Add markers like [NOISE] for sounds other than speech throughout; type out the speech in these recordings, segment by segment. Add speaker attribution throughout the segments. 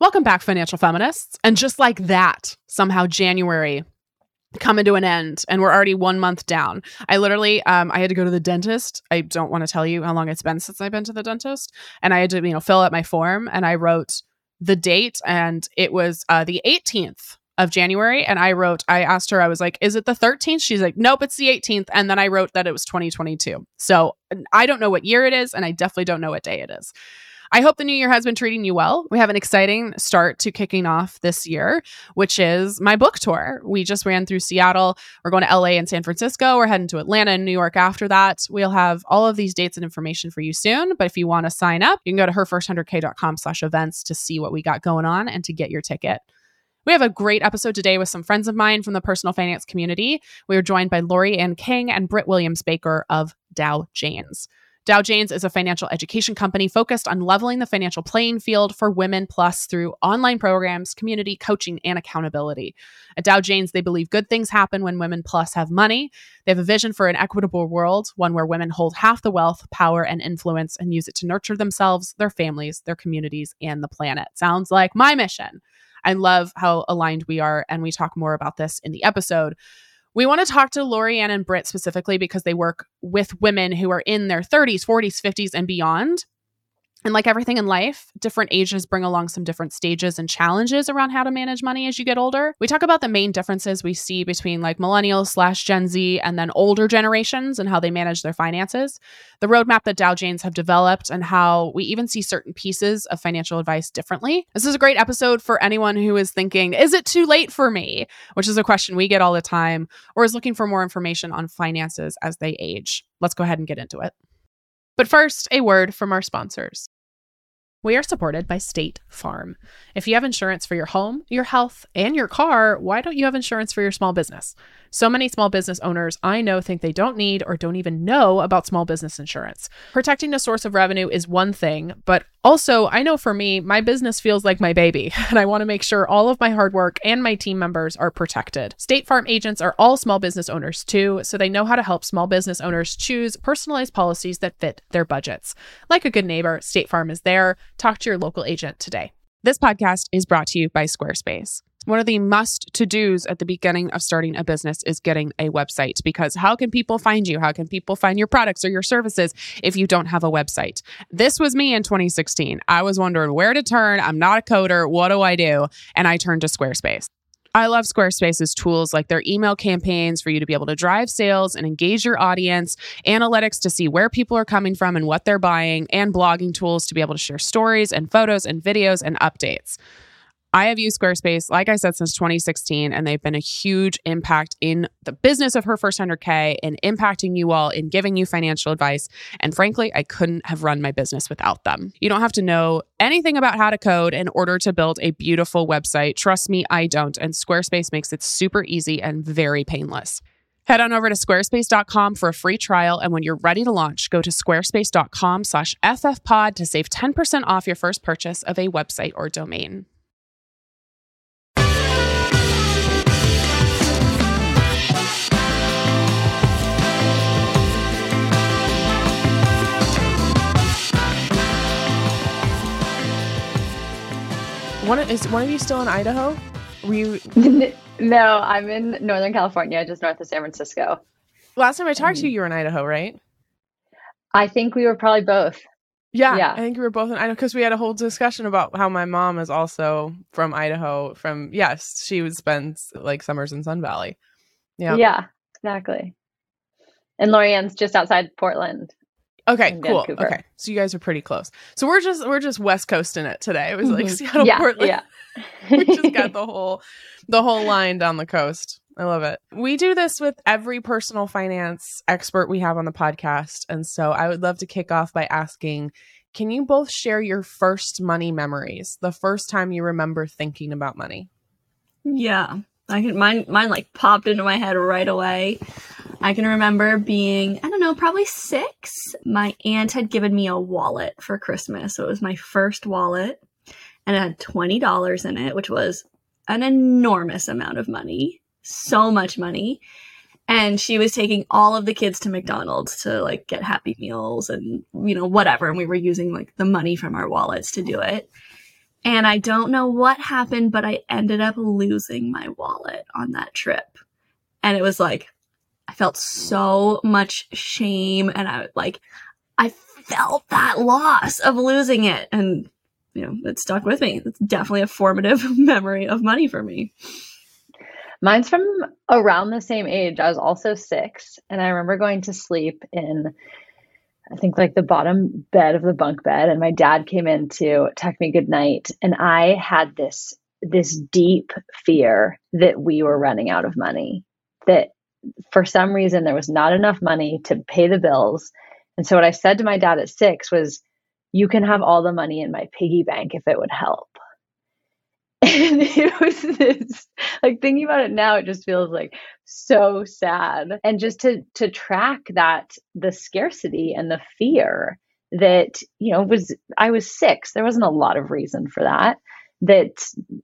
Speaker 1: Welcome back, financial feminists. And just like that, somehow January coming to an end and we're already one month down. I literally um i had to go to the dentist. I don't want to tell you how long it's been since i've been to the dentist. And i had to you know fill out my form and i wrote the date and it was uh the 18th of january. And i wrote i asked her i was like is it the 13th she's like nope it's the 18th and then i wrote that it was 2022 so i don't know what year it is and i definitely don't know what day it is I hope the new year has been treating you well. We have an exciting start to kicking off this year, which is my book tour. We just ran through Seattle. We're going to LA and San Francisco. We're heading to Atlanta and New York after that. We'll have all of these dates and information for you soon. But if you want to sign up, you can go to herfirst100k.com slash events to see what we got going on and to get your ticket. We have a great episode today with some friends of mine from the personal finance community. We are joined by Lorianne King and Britt Williams Baker of Dow Janes. Dow Janes is a financial education company focused on leveling the financial playing field for women plus through online programs, community coaching, and accountability. At Dow Janes, they believe good things happen when women plus have money. They have a vision for an equitable world, one where women hold half the wealth, power, and influence and use it to nurture themselves, their families, their communities, and the planet. Sounds like my mission. I love how aligned we are, and we talk more about this in the episode. We want to talk to Lorianne and Britt specifically because they work with women who are in their 30s, 40s, 50s, and beyond and like everything in life, different ages bring along some different stages and challenges around how to manage money as you get older. We talk about the main differences we see between like millennials slash Gen Z and then older generations and how they manage their finances, the roadmap that Dow Janes have developed, and how we even see certain pieces of financial advice differently. This is a great episode for anyone who is thinking, is it too late for me? Which is a question we get all the time, or is looking for more information on finances as they age. Let's go ahead and get into it. But first, a word from our sponsors. We are supported by State Farm. If you have insurance for your home, your health, and your car, why don't you have insurance for your small business? So many small business owners I know think they don't need or don't even know about small business insurance. Protecting a source of revenue is one thing, but also, I know for me, my business feels like my baby, [LAUGHS] and I want to make sure all of my hard work and my team members are protected. State Farm agents are all small business owners too, so they know how to help small business owners choose personalized policies that fit their budgets. Like a good neighbor, State Farm is there. Talk to your local agent today. This podcast is brought to you by Squarespace. One of the must to dos at the beginning of starting a business is getting a website because how can people find you? How can people find your products or your services if you don't have a website? This was me in 2016. I was wondering where to turn. I'm not a coder. What do I do? And I turned to Squarespace. I love Squarespace's tools like their email campaigns for you to be able to drive sales and engage your audience, analytics to see where people are coming from and what they're buying, and blogging tools to be able to share stories and photos and videos and updates. I have used Squarespace, like I said, since 2016, and they've been a huge impact in the business of her first 100K and impacting you all in giving you financial advice. And frankly, I couldn't have run my business without them. You don't have to know anything about how to code in order to build a beautiful website. Trust me, I don't. And Squarespace makes it super easy and very painless. Head on over to squarespace.com for a free trial. And when you're ready to launch, go to squarespace.com slash ffpod to save 10% off your first purchase of a website or domain. One is one of you still in Idaho? Were you? [LAUGHS]
Speaker 2: no, I'm in Northern California, just north of San Francisco.
Speaker 1: Last time I talked to mm-hmm. you, you were in Idaho, right?
Speaker 2: I think we were probably both.
Speaker 1: Yeah, yeah. I think we were both in Idaho because we had a whole discussion about how my mom is also from Idaho. From yes, she would spend like summers in Sun Valley.
Speaker 2: Yeah, yeah, exactly. And Lorianne's just outside Portland.
Speaker 1: Okay, cool. Vancouver. Okay, so you guys are pretty close. So we're just we're just west coasting it today. It was like mm-hmm. Seattle, yeah, Portland. Yeah, [LAUGHS] we just got the [LAUGHS] whole the whole line down the coast. I love it. We do this with every personal finance expert we have on the podcast, and so I would love to kick off by asking. Can you both share your first money memories? The first time you remember thinking about money?
Speaker 3: Yeah. I can mine mine like popped into my head right away. I can remember being, I don't know, probably six. My aunt had given me a wallet for Christmas. So it was my first wallet and it had $20 in it, which was an enormous amount of money. So much money. And she was taking all of the kids to McDonald's to like get happy meals and, you know, whatever. And we were using like the money from our wallets to do it. And I don't know what happened, but I ended up losing my wallet on that trip. And it was like, I felt so much shame and I like, I felt that loss of losing it. And, you know, it stuck with me. It's definitely a formative [LAUGHS] memory of money for me.
Speaker 2: Mine's from around the same age. I was also six, and I remember going to sleep in, I think, like the bottom bed of the bunk bed, and my dad came in to tuck me good night, and I had this this deep fear that we were running out of money, that for some reason there was not enough money to pay the bills, and so what I said to my dad at six was, "You can have all the money in my piggy bank if it would help." [LAUGHS] and it was this like thinking about it now it just feels like so sad and just to to track that the scarcity and the fear that you know was i was six there wasn't a lot of reason for that that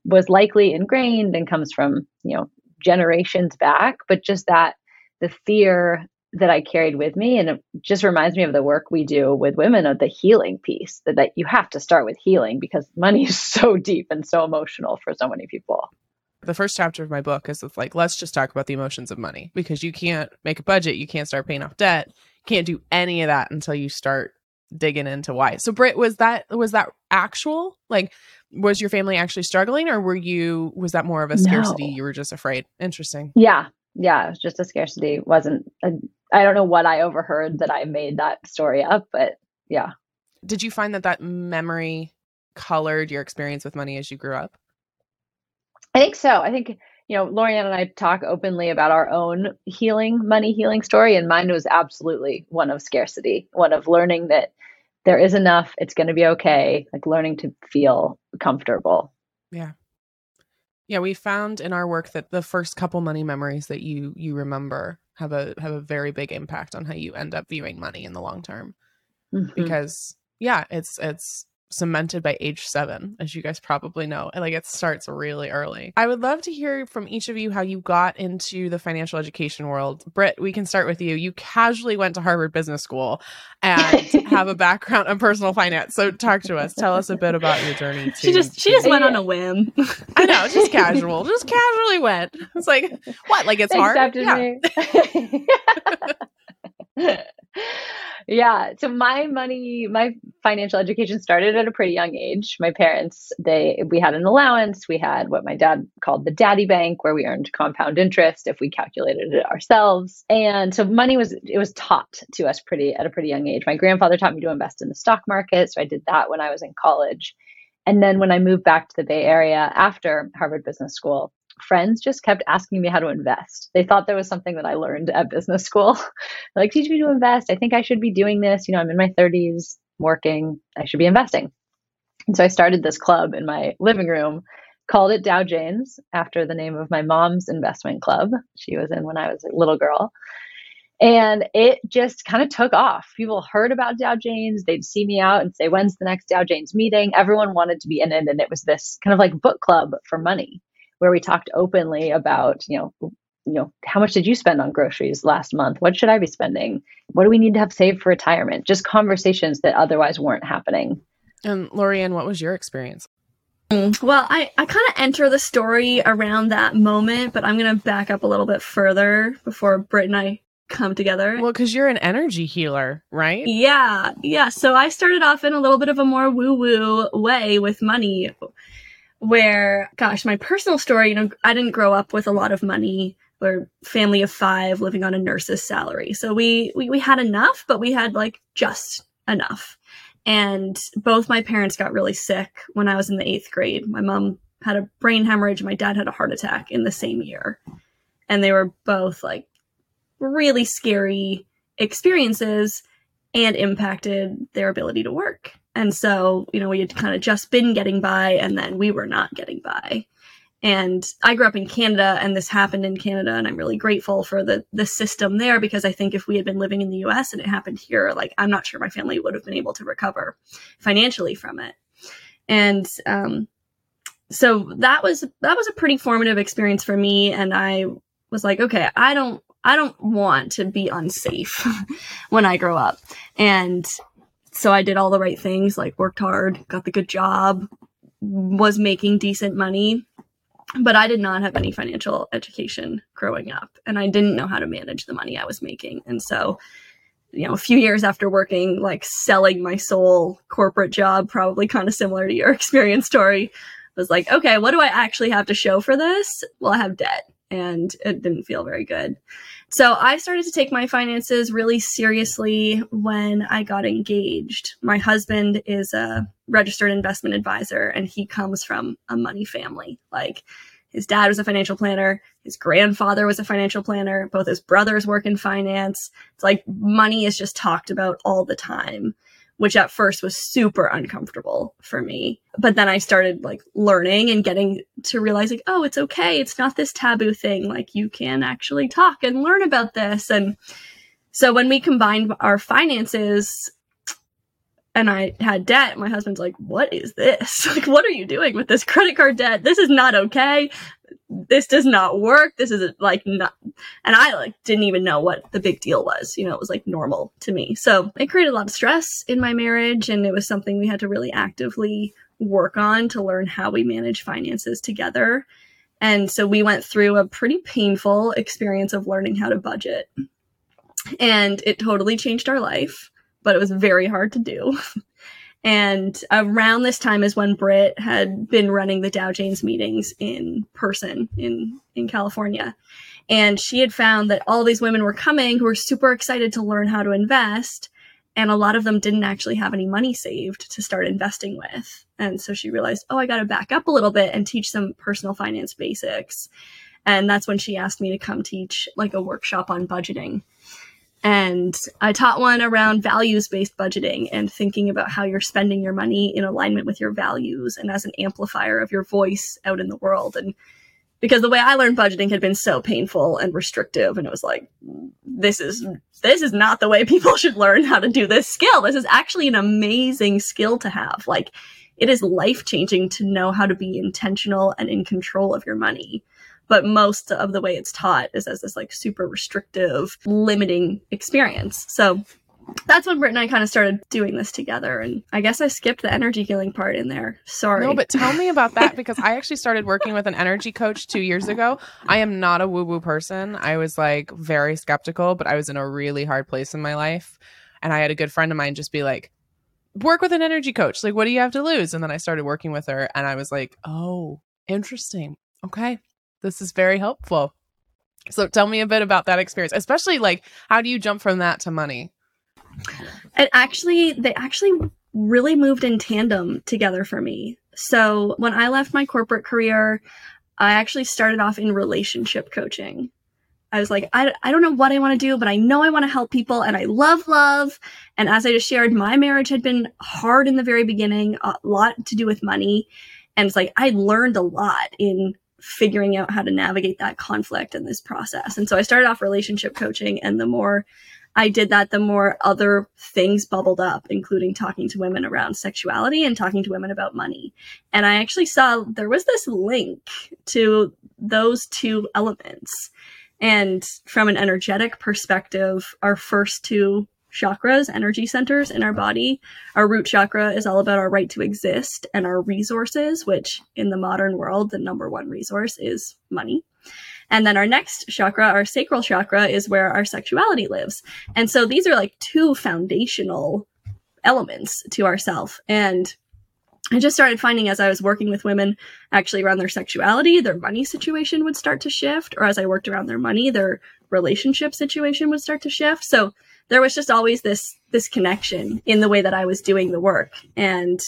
Speaker 2: was likely ingrained and comes from you know generations back but just that the fear that I carried with me. And it just reminds me of the work we do with women of the healing piece that, that you have to start with healing because money [LAUGHS] is so deep and so emotional for so many people.
Speaker 1: The first chapter of my book is like, let's just talk about the emotions of money because you can't make a budget, you can't start paying off debt, you can't do any of that until you start digging into why. So Britt, was that was that actual? Like was your family actually struggling or were you was that more of a scarcity? No. You were just afraid. Interesting.
Speaker 2: Yeah. Yeah, it was just a scarcity. wasn't a, I don't know what I overheard that I made that story up, but yeah.
Speaker 1: Did you find that that memory colored your experience with money as you grew up?
Speaker 2: I think so. I think you know, Lorianne and I talk openly about our own healing, money healing story, and mine was absolutely one of scarcity, one of learning that there is enough, it's going to be okay, like learning to feel comfortable.
Speaker 1: Yeah. Yeah, we found in our work that the first couple money memories that you you remember have a have a very big impact on how you end up viewing money in the long term. Mm-hmm. Because yeah, it's it's cemented by age seven, as you guys probably know. And like it starts really early. I would love to hear from each of you how you got into the financial education world. Britt, we can start with you. You casually went to Harvard Business School and [LAUGHS] have a background in personal finance. So talk to us. Tell us a bit about your journey. [LAUGHS]
Speaker 3: To, she just she just went on a whim.
Speaker 1: I know, just [LAUGHS] casual. Just casually went. It's like what? Like it's hard.
Speaker 2: Yeah. Yeah. So my money my financial education started at a pretty young age. My parents they we had an allowance. We had what my dad called the daddy bank where we earned compound interest if we calculated it ourselves. And so money was it was taught to us pretty at a pretty young age. My grandfather taught me to invest in the stock market. So i did that when i was in college. And then when i moved back to the bay area after harvard business school friends just kept asking me how to invest. They thought there was something that I learned at business school. [LAUGHS] like, teach me to invest. I think I should be doing this. You know, I'm in my 30s, working. I should be investing. And so I started this club in my living room, called it Dow Janes after the name of my mom's investment club. She was in when I was a little girl. And it just kind of took off. People heard about Dow Janes. They'd see me out and say, When's the next Dow Janes meeting? Everyone wanted to be in it. And it was this kind of like book club for money where we talked openly about, you know, you know, how much did you spend on groceries last month? What should I be spending? What do we need to have saved for retirement? Just conversations that otherwise weren't happening.
Speaker 1: And Lorianne, what was your experience?
Speaker 3: Well, I, I kind of enter the story around that moment, but I'm going to back up a little bit further before Britt and I come together.
Speaker 1: Well, because you're an energy healer, right?
Speaker 3: Yeah, yeah. So I started off in a little bit of a more woo woo way with money where, gosh, my personal story, you know, I didn't grow up with a lot of money. We're family of five living on a nurse's salary. So we, we, we had enough, but we had like just enough. And both my parents got really sick when I was in the eighth grade. My mom had a brain hemorrhage. My dad had a heart attack in the same year. And they were both like really scary experiences and impacted their ability to work. And so, you know, we had kind of just been getting by and then we were not getting by. And I grew up in Canada and this happened in Canada and I'm really grateful for the the system there because I think if we had been living in the US and it happened here, like I'm not sure my family would have been able to recover financially from it. And um so that was that was a pretty formative experience for me and I was like, okay, I don't I don't want to be unsafe [LAUGHS] when I grow up. And so I did all the right things, like worked hard, got the good job, was making decent money but I did not have any financial education growing up and I didn't know how to manage the money I was making. And so, you know, a few years after working, like selling my soul corporate job, probably kind of similar to your [LAUGHS] experience story, was like, okay, what do I actually have to show for this? Well, I have debt and it didn't feel very good. So I started to take my finances really seriously when I got engaged. My husband is a registered investment advisor and he comes from a money family. Like his dad was a financial planner, his grandfather was a financial planner, both his brothers work in finance. It's like money is just talked about all the time which at first was super uncomfortable for me. But then I started like learning and getting to realize like, oh, it's okay. It's not this taboo thing. Like you can actually talk and learn about this. And so when we combined our finances and I had debt, my husband's like, what is this? [LAUGHS] like, what are you doing with this credit card debt? This is not okay this does not work. This is like not, and I like didn't even know what the big deal was. You know, it was like normal to me. So it created a lot of stress in my marriage, and it was something we had to really actively work on to learn how we manage finances together. And so we went through a pretty painful experience of learning how to budget. And it totally changed our life, but it was very hard to do. [LAUGHS] And around this time is when Britt had been running the Dow Janes meetings in person in, in California. And she had found that all these women were coming who were super excited to learn how to invest. And a lot of them didn't actually have any money saved to start investing with. And so she realized, oh, I got to back up a little bit and teach some personal finance basics. And that's when she asked me to come teach like a workshop on budgeting. And I taught one around values based budgeting and thinking about how you're spending your money in alignment with your values and as an amplifier of your voice out in the world. And because the way I learned budgeting had been so painful and restrictive, and it was like, this is this is not the way people [LAUGHS] should learn how to do this skill. This is actually an amazing skill to have. Like, it is life changing to know how to be intentional and in control of your money but most of the way it's taught is as this like super restrictive, limiting experience. So that's when Britt and I kind of started doing this together. And I guess I skipped the energy healing part in there. Sorry.
Speaker 1: No, but tell me about that [LAUGHS] because I actually started working with an energy coach two years ago. I am not a woo woo person. I was like very skeptical, but I was in a really hard place in my life. And I had a good friend of mine just be like, work with an energy coach. Like, what do you have to lose? And then I started working with her and I was like, oh, interesting. Okay. This is very helpful. So tell me a bit about that experience, especially like how do you jump from that to money?
Speaker 3: And actually, they actually really moved in tandem together for me. So when I left my corporate career, I actually started off in relationship coaching. I was like, I, I don't know what I want to do, but I know I want to help people and I love love. And as I just shared, my marriage had been hard in the very beginning, a lot to do with money. And it's like, I learned a lot in figuring out how to navigate that conflict in this process. And so I started off relationship coaching, and the more I did that, the more other things bubbled up, including talking to women around sexuality and talking to women about money. And I actually saw there was this link to those two elements. And from an energetic perspective, our first two chakras, energy centers in our body. Our root chakra is all about our right to exist and our resources, which in the modern world, the number one resource is money. And then our next chakra, our sacral chakra, is where our sexuality lives. And so these are like two foundational elements to ourself. And I just started finding as I was working with women actually around their sexuality, their money situation would start to shift, or as I worked around their money, their relationship situation would start to shift. So there was just always this this connection in the way that I was doing the work. And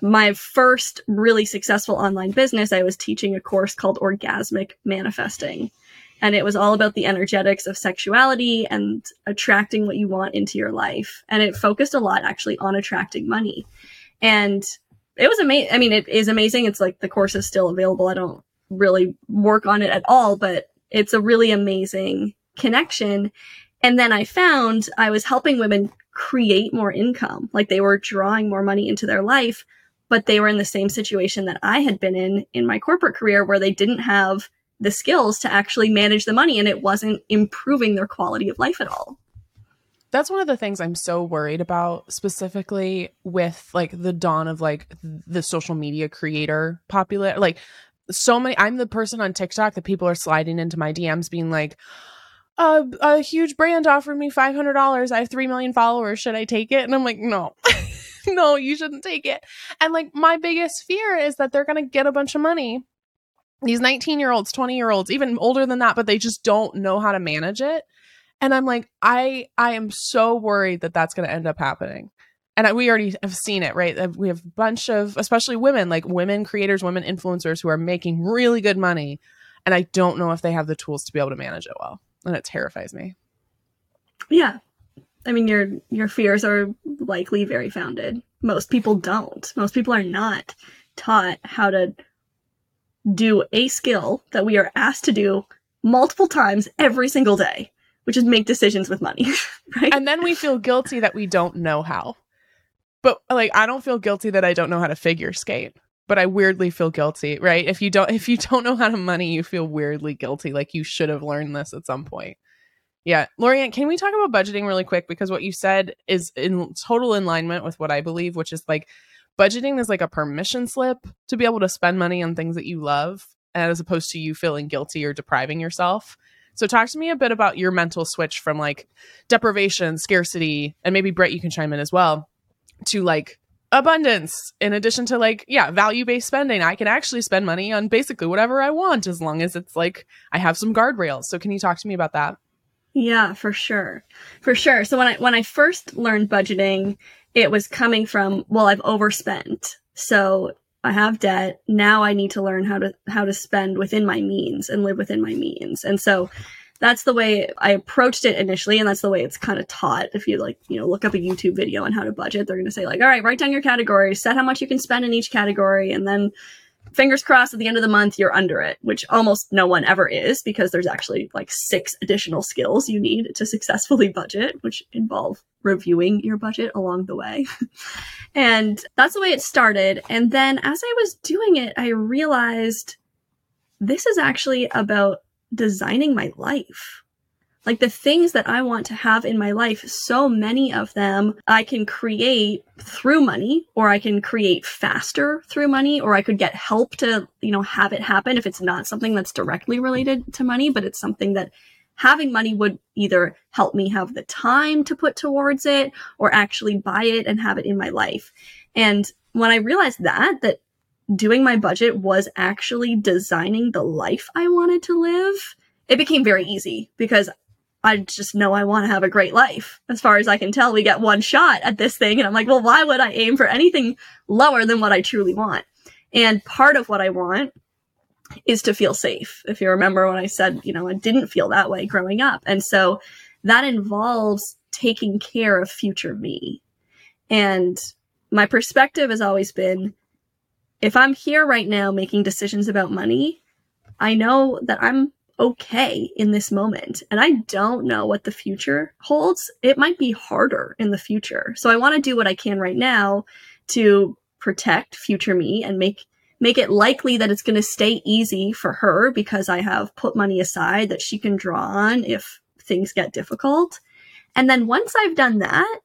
Speaker 3: my first really successful online business, I was teaching a course called Orgasmic Manifesting. And it was all about the energetics of sexuality and attracting what you want into your life. And it focused a lot actually on attracting money. And it was amazing. I mean, it is amazing. It's like the course is still available. I don't really work on it at all, but it's a really amazing connection. And then I found I was helping women create more income. Like they were drawing more money into their life, but they were in the same situation that I had been in in my corporate career where they didn't have the skills to actually manage the money and it wasn't improving their quality of life at all.
Speaker 1: that's one of the things I'm so worried about specifically with like the dawn of like the social media creator popular like so many I'm the person on TikTok that people are sliding into my DMs being like a, a huge brand offered me $500 I have 3 million followers. Should I take it? And I'm like no. [LAUGHS] No you shouldn't take it. And like my biggest fear is that they're going to get a bunch of money. These 19 year olds 20 year olds even older than that but they just don't know how to manage it. And i'm like i i am so worried that that's going to end up happening. And we already have seen it right? We have a bunch of especially women like women creators women influencers who are making really good money. And i don't know if they have the tools to be able to manage it well and it terrifies me.
Speaker 3: Yeah. I mean your your fears are likely very founded. Most people don't. Most people are not taught how to do a skill that we are asked to do multiple times every single day which is make decisions with money, [LAUGHS] right?
Speaker 1: And then we feel guilty that we don't know how. But like I don't feel guilty that I don't know how to figure skate, but I weirdly feel guilty, right? If you don't [LAUGHS] if you don't know how to money, you feel weirdly guilty like you should have learned this at some point. Yeah, Lorianne, can we talk about budgeting really quick because what you said is in total alignment with what I believe, which is like budgeting is like a permission slip to be able to spend money on things that you love as opposed to you feeling guilty or depriving yourself. So talk to me a bit about your mental switch from like deprivation, scarcity, and maybe Brett, you can chime in as well, to like abundance in addition to like yeah value-based spending. I can actually spend money on basically whatever i want as long as it's like i have some guardrails. So can you talk to me about that?
Speaker 3: Yeah for sure. For sure. So when i when i first learned budgeting it was coming from well i've overspent. So I have debt. Now I need to learn how to how to spend within my means and live within my means. And so that's the way I approached it initially, and that's the way it's kind of taught. If you like, you know, look up a YouTube video on how to budget, they're going to say like, "All right, write down your categories, set how much you can spend in each category, and then fingers crossed at the end of the month you're under it, which almost no one ever is because there's actually like six additional skills you need to successfully budget, which involve reviewing your budget along the way. [LAUGHS] and that's the way it started. And then as I was doing it, I realized this is actually about designing my life. Like the things that I want to have in my life, so many of them I can create through money, or I can create faster through money, or I could get help to, you know, have it happen if it's not something that's directly related to money, but it's something that having money would either help me have the time to put towards it or actually buy it and have it in my life. And when I realized that, that doing my budget was actually designing the life I wanted to live, it became very easy because I just know I want to have a great life. As far as I can tell, we get one shot at this thing. And I'm like, well, why would I aim for anything lower than what I truly want? And part of what I want is to feel safe. If you remember when I said, you know, I didn't feel that way growing up. And so that involves taking care of future me. And my perspective has always been if I'm here right now making decisions about money, I know that I'm okay in this moment. And I don't know what the future holds. It might be harder in the future. So I want to do what I can right now to protect future me and make make it likely that it's going to stay easy for her because I have put money aside that she can draw on if things get difficult. And then once I've done that,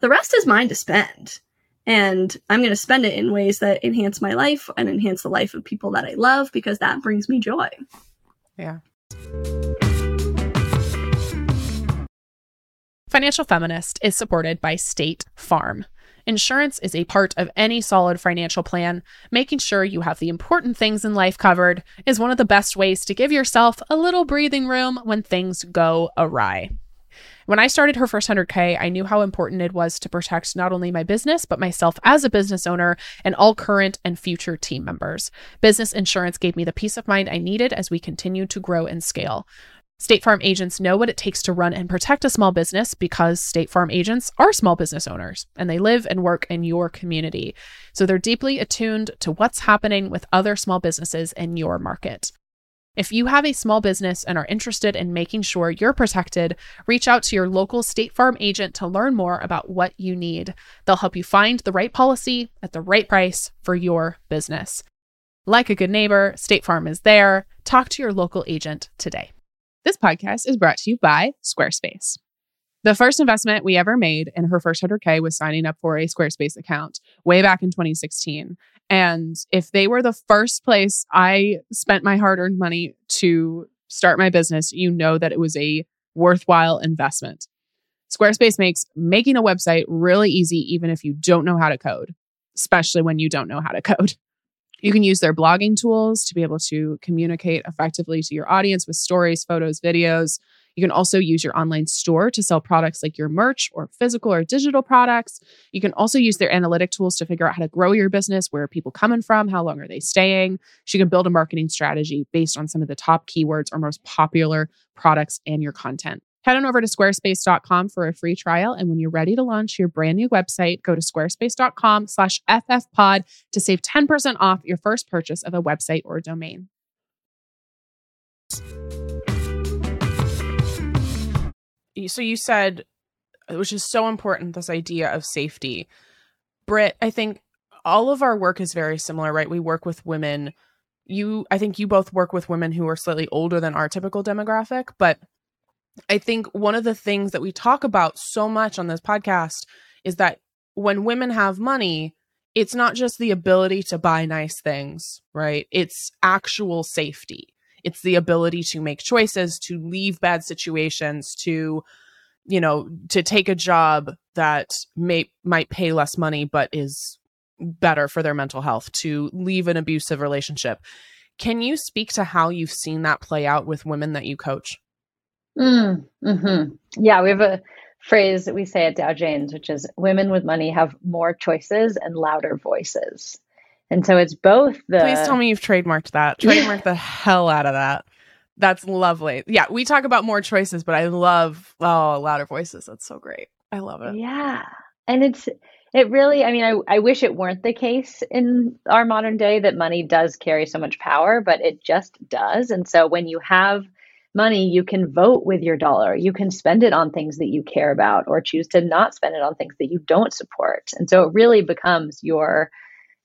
Speaker 3: the rest is mine to spend. And I'm going to spend it in ways that enhance my life and enhance the life of people that I love because that brings me joy.
Speaker 1: Yeah. Financial Feminist is supported by State Farm. Insurance is a part of any solid financial plan. Making sure you have the important things in life covered is one of the best ways to give yourself a little breathing room when things go awry. When I started her first 100K, I knew how important it was to protect not only my business, but myself as a business owner and all current and future team members. Business insurance gave me the peace of mind I needed as we continued to grow and scale. State Farm agents know what it takes to run and protect a small business because State Farm agents are small business owners and they live and work in your community. So they're deeply attuned to what's happening with other small businesses in your market. If you have a small business and are interested in making sure you're protected, reach out to your local State Farm agent to learn more about what you need. They'll help you find the right policy at the right price for your business. Like a good neighbor, State Farm is there. Talk to your local agent today. This podcast is brought to you by Squarespace. The first investment we ever made in her first 100K was signing up for a Squarespace account way back in 2016. And if they were the first place I spent my hard earned money to start my business, you know that it was a worthwhile investment. Squarespace makes making a website really easy, even if you don't know how to code, especially when you don't know how to code. You can use their blogging tools to be able to communicate effectively to your audience with stories, photos, videos. You can also use your online store to sell products like your merch or physical or digital products. You can also use their analytic tools to figure out how to grow your business. Where are people coming from? How long are they staying? You can build a marketing strategy based on some of the top keywords or most popular products and your content. Head on over to squarespace.com for a free trial. And when you're ready to launch your brand new website, go to squarespace.com slash ffpod to save 10% off your first purchase of a website or domain. So you said, uh, which is so important, this idea of safety. Britt, I think all of our work is very similar, right? We work with women. You, I think you both work with women who are slightly older than our typical demographic, but I think one of the things that we talk about so much on this podcast is that when women have money, it's not just the ability to buy nice things, right? It's actual safety. It's the ability to make choices, to leave bad situations, to you know, to take a job that may might pay less money but is better for their mental health, to leave an abusive relationship. Can you speak to how you've seen that play out with women that you coach?
Speaker 2: Mm, hmm Yeah, we have a phrase that we say at Dow Janes, which is women with money have more choices and louder voices. And so it's both the.
Speaker 1: Please tell me you've trademarked that. [LAUGHS] Trademark the hell out of that. That's lovely. Yeah, we talk about more choices, but I love oh louder voices. That's so great. I love it.
Speaker 2: Yeah, and it's it really. I mean, I I wish it weren't the case in our modern day that money does carry so much power, but it just does. And so when you have money, you can vote with your dollar. You can spend it on things that you care about or choose to not spend it on things that you don't support. And so it really becomes your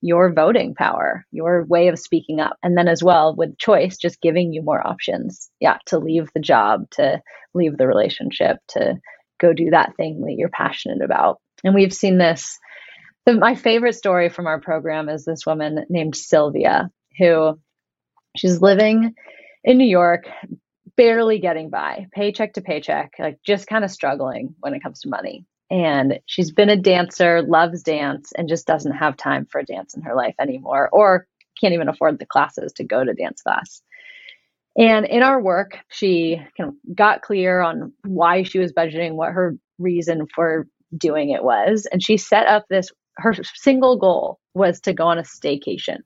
Speaker 2: your voting power, your way of speaking up. And then as well with choice, just giving you more options. Yeah, to leave the job, to leave the relationship, to go do that thing that you're passionate about. And we've seen this. The, my favorite story from our program is this woman named Sylvia, who she's living in New York, barely getting by, paycheck to paycheck, like just kind of struggling when it comes to money. And she's been a dancer, loves dance, and just doesn't have time for dance in her life anymore, or can't even afford the classes to go to dance class. And in our work, she kind of got clear on why she was budgeting, what her reason for doing it was. And she set up this her single goal was to go on a staycation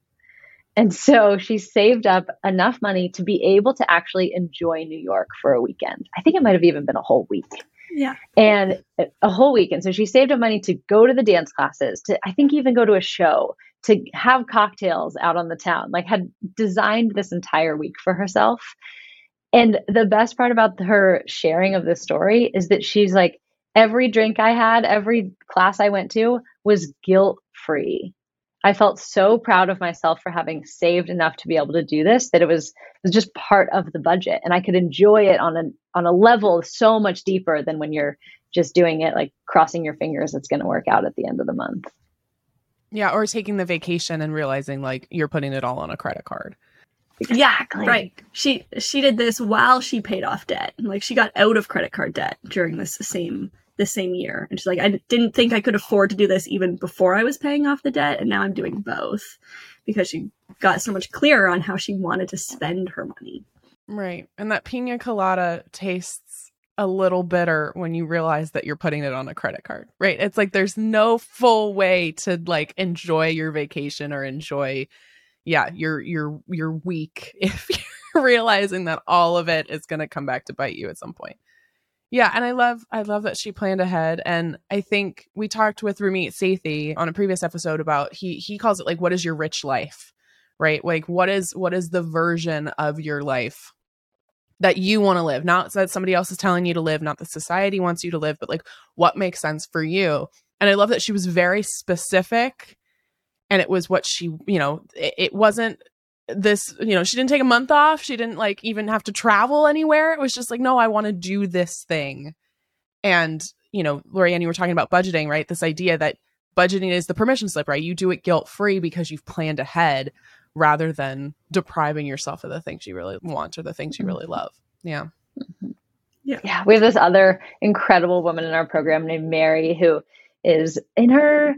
Speaker 2: and so she saved up enough money to be able to actually enjoy New York for a weekend. I think it might have even been a whole week.
Speaker 3: Yeah.
Speaker 2: And a whole weekend. So she saved up money to go to the dance classes, to I think even go to a show, to have cocktails out on the town, like had designed this entire week for herself. And the best part about her sharing of this story is that she's like, every drink I had, every class I went to was guilt free. I felt so proud of myself for having saved enough to be able to do this that it was it was just part of the budget and I could enjoy it on a on a level so much deeper than when you're just doing it like crossing your fingers it's going to work out at the end of the month.
Speaker 1: Yeah, or taking the vacation and realizing like you're putting it all on a credit card.
Speaker 3: Exactly. Yeah, right. She she did this while she paid off debt. Like she got out of credit card debt during this same the same year. And she's like, I didn't think I could afford to do this even before I was paying off the debt. And now I'm doing both because she got so much clearer on how she wanted to spend her money.
Speaker 1: Right. And that pina colada tastes a little bitter when you realize that you're putting it on a credit card. Right. It's like there's no full way to like enjoy your vacation or enjoy yeah, your your your week [LAUGHS] if you're realizing that all of it is going to come back to bite you at some point. Yeah, and I love I love that she planned ahead. And I think we talked with Ramit Sethi on a previous episode about he he calls it like what is your rich life? Right? Like what is what is the version of your life that you want to live? Not that somebody else is telling you to live, not that society wants you to live, but like what makes sense for you. And I love that she was very specific and it was what she, you know, it, it wasn't this you know she didn't take a month off she didn't like even have to travel anywhere it was just like no i want to do this thing And, you know, Lorianne, you were talking about budgeting, right? This idea that budgeting is the permission slip, right? You do it guilt free because you've planned ahead rather than depriving yourself of the things you really want or the things you mm-hmm. really love. Yeah. Mm-hmm.
Speaker 2: Yeah. Yeah. We have this other incredible woman in our program named Mary who is in her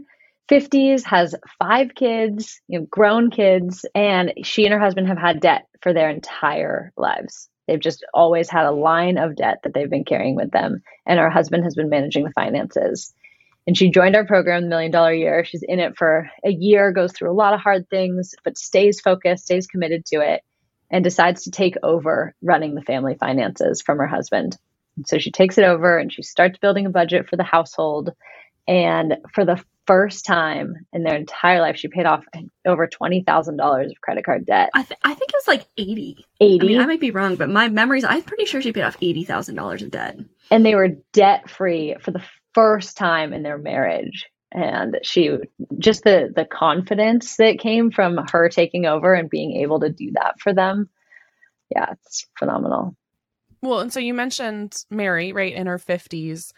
Speaker 2: 50s, has five kids, you know, grown kids, and she and her husband have had debt for their entire lives. They've just always had a line of debt that they've been carrying with them. And her husband has been managing the finances. And she joined our program, the Million Dollar Year. She's in it for a year, goes through a lot of hard things, but stays focused, stays committed to it, and decides to take over running the family finances from her husband. And so she takes it over and she starts building a budget for the household. And for the first time in their entire life, she paid off over $20,000 of credit card debt.
Speaker 3: I, th- I think it was like 80.
Speaker 2: 80.
Speaker 3: I mean, I might be wrong, but my memories, I'm pretty sure she paid off $80,000 of debt.
Speaker 2: And they were debt free for the first time in their marriage. And she just the the confidence that came from her taking over and being able to do that for them. Yeah, it's phenomenal.
Speaker 1: Well, and so you mentioned Mary, right, in her 50s uh,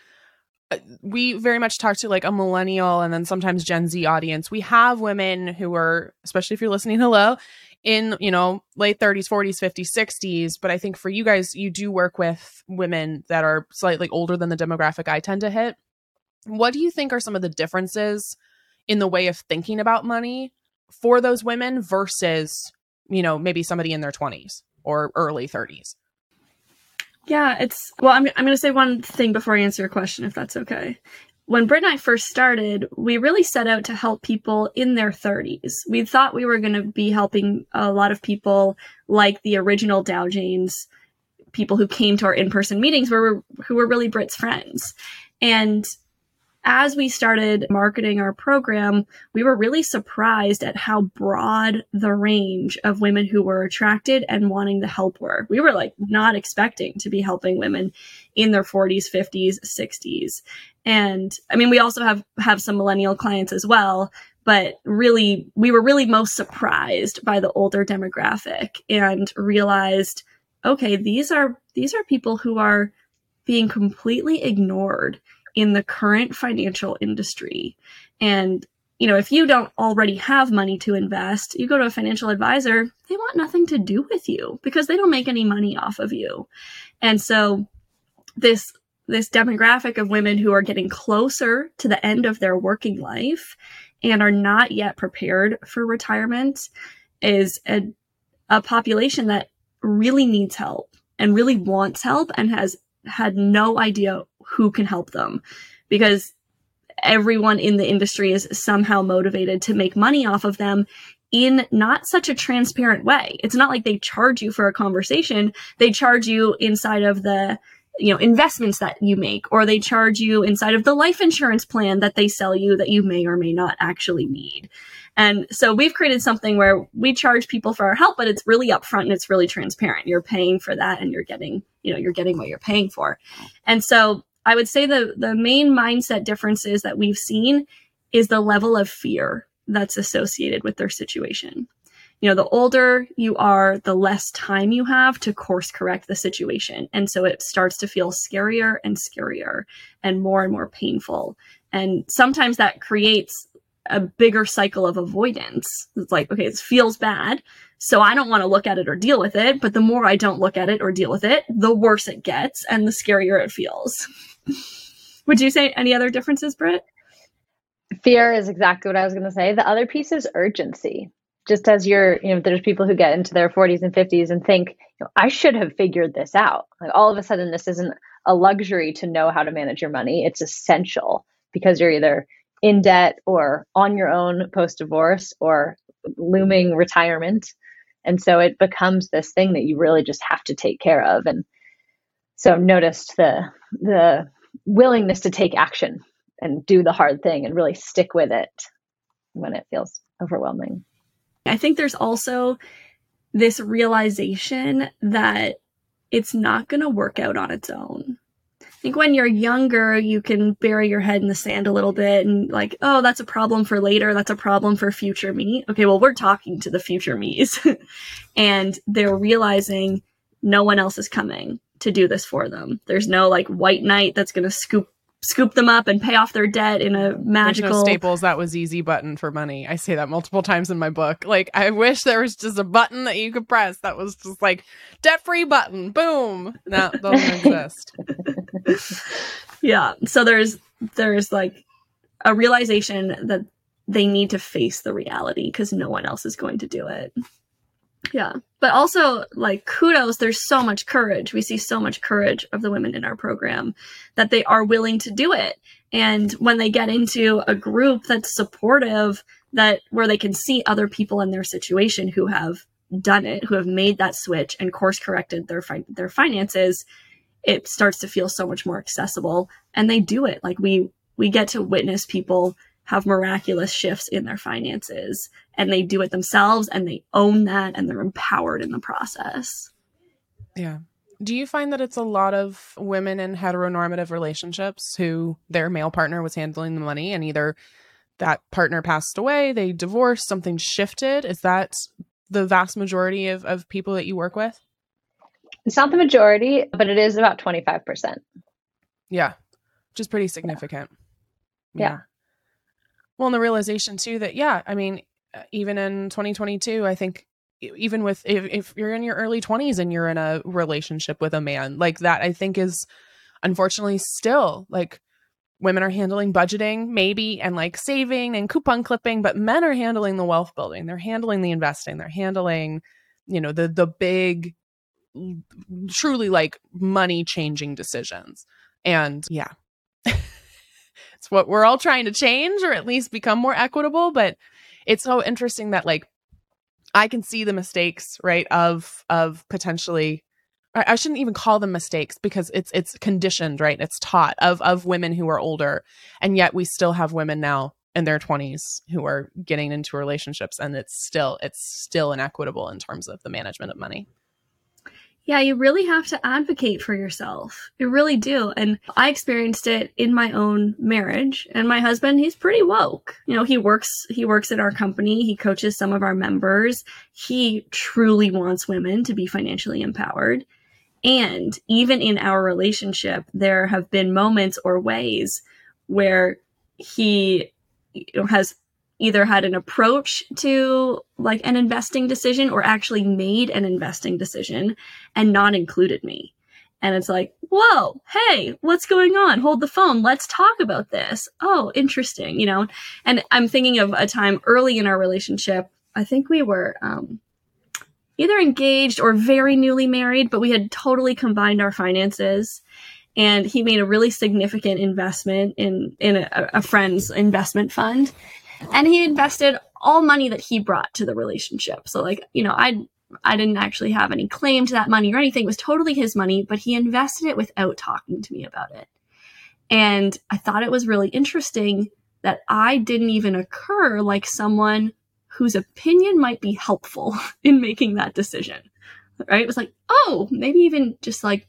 Speaker 1: Uh, we very much talk to like a millennial and then sometimes Gen Z audience. We have women who are, especially if you're listening, hello, in, you know, late 30s, 40s, 50s, 60s. But I think for you guys, you do work with women that are slightly older than the demographic I tend to hit. What do you think are some of the differences in the way of thinking about money for those women versus, you know, maybe somebody in their 20s or early 30s?
Speaker 3: Yeah, it's well. I'm I'm to say one thing before I answer your question, if that's okay. When Britt and I first started, we really set out to help people in their 30s. We thought we were going to be helping a lot of people like the original Dow Janes, people who came to our in-person meetings were who were really Britt's friends. And as we started marketing our program, we were really surprised at how broad the range of women who were attracted and wanting the help were. We were like not expecting to be helping women in their 40s, 50s, 60s. And I mean, we also have have some millennial clients as well, but really we were really most surprised by the older demographic and realized okay, these are these are people who are being completely ignored in the current financial industry. And, you know, if you don't already have money to invest, you go to a financial advisor, they want nothing to do with you because they don't make any money off of you. And so this this demographic of women who are getting closer to the end of their working life and are not yet prepared for retirement is a, a population that really needs help and really wants help and has had no idea who can help them because everyone in the industry is somehow motivated to make money off of them in not such a transparent way. It's not like they charge you for a conversation. They charge you inside of the you know investments that you make or they charge you inside of the life insurance plan that they sell you that you may or may not actually need. And so we've created something where we charge people for our help, but it's really upfront and it's really transparent. You're paying for that and you're getting, you know, you're getting what you're paying for. And so I would say the the main mindset differences that we've seen is the level of fear that's associated with their situation. You know, the older you are, the less time you have to course correct the situation. And so it starts to feel scarier and scarier and more and more painful. And sometimes that creates a bigger cycle of avoidance. It's like, okay, this feels bad. So I don't want to look at it or deal with it. But the more I don't look at it or deal with it, the worse it gets and the scarier it feels. Would you say any other differences, Britt?
Speaker 2: Fear is exactly what I was going to say. The other piece is urgency. Just as you're, you know, there's people who get into their 40s and 50s and think, you know, I should have figured this out. Like all of a sudden, this isn't a luxury to know how to manage your money. It's essential because you're either in debt or on your own post divorce or looming retirement. And so it becomes this thing that you really just have to take care of. And so noticed the the willingness to take action and do the hard thing and really stick with it when it feels overwhelming.
Speaker 3: I think there's also this realization that it's not going to work out on its own. Think when you're younger, you can bury your head in the sand a little bit and, like, oh, that's a problem for later. That's a problem for future me. Okay, well, we're talking to the future me's. [LAUGHS] and they're realizing no one else is coming. to do this for them. There's no like white knight that's going to scoop scoop them up and pay off their debt in a magical
Speaker 1: no staples that was easy button for money. I say that multiple times in my book. Like I wish there was just a button that you could press that was just like debt free button. Boom. No, doesn't [LAUGHS] exist.
Speaker 3: yeah. So there's there's like a realization that they need to face the reality because no one else is going to do it. Yeah. But also, like, kudos, there's so much courage. We see so much courage of the women in our program that they are willing to do it. And when they get into a group that's supportive, that where they can see other people in their situation who have done it, who have made that switch and course corrected their fi- their finances, it starts to feel so much more accessible. And they do it. Like we we get to witness people have miraculous shifts in their finances and they do it themselves and they own that and they're empowered in the process.
Speaker 1: Yeah. Do you find that it's a lot of women in heteronormative relationships who their male partner was handling the money and either that partner passed away, they divorced, something shifted? Is that the vast majority of, of people that you work with?
Speaker 2: It's not the majority, but it is about 25%.
Speaker 1: Yeah. Which is pretty significant.
Speaker 2: yeah. yeah.
Speaker 1: Well, and the realization too that yeah, I mean, uh, even in 2022, I think even with if, if you're in your early 20s and you're in a relationship with a man like that, I think is unfortunately still like women are handling budgeting maybe and like saving and coupon clipping, but men are handling the wealth building. They're handling the investing. They're handling, you know, the the big truly like money changing decisions. And yeah, it's what we're all trying to change or at least become more equitable. But it's so interesting that like I can see the mistakes, right, of of potentially I shouldn't even call them mistakes because it's it's conditioned, right? It's taught of of women who are older, and yet we still have women now in their 20s who are getting into relationships and it's still it's still inequitable in terms of the management of money.
Speaker 3: Yeah, you really have to advocate for yourself. You really do. And I experienced it in my own marriage. And my husband, he's pretty woke. You know, he works, he works at our company. He coaches some of our members. He truly wants women to be financially empowered. And even in our relationship, there have been moments or ways where he has either had an approach to like an investing decision or actually made an investing decision and not included me. And it's like, whoa, hey, what's going on? Hold the phone. Let's talk about this. Oh, interesting. You know, and I'm thinking of a time early in our relationship. I think we were um, either engaged or very newly married, but we had totally combined our finances. And he made a really significant investment in in a, a friend's investment fund and he invested all money that he brought to the relationship. So like, you know, I I didn't actually have any claim to that money or anything. It was totally his money, but he invested it without talking to me about it. And I thought it was really interesting that I didn't even occur like someone whose opinion might be helpful [LAUGHS] in making that decision. Right? It was like, oh, maybe even just like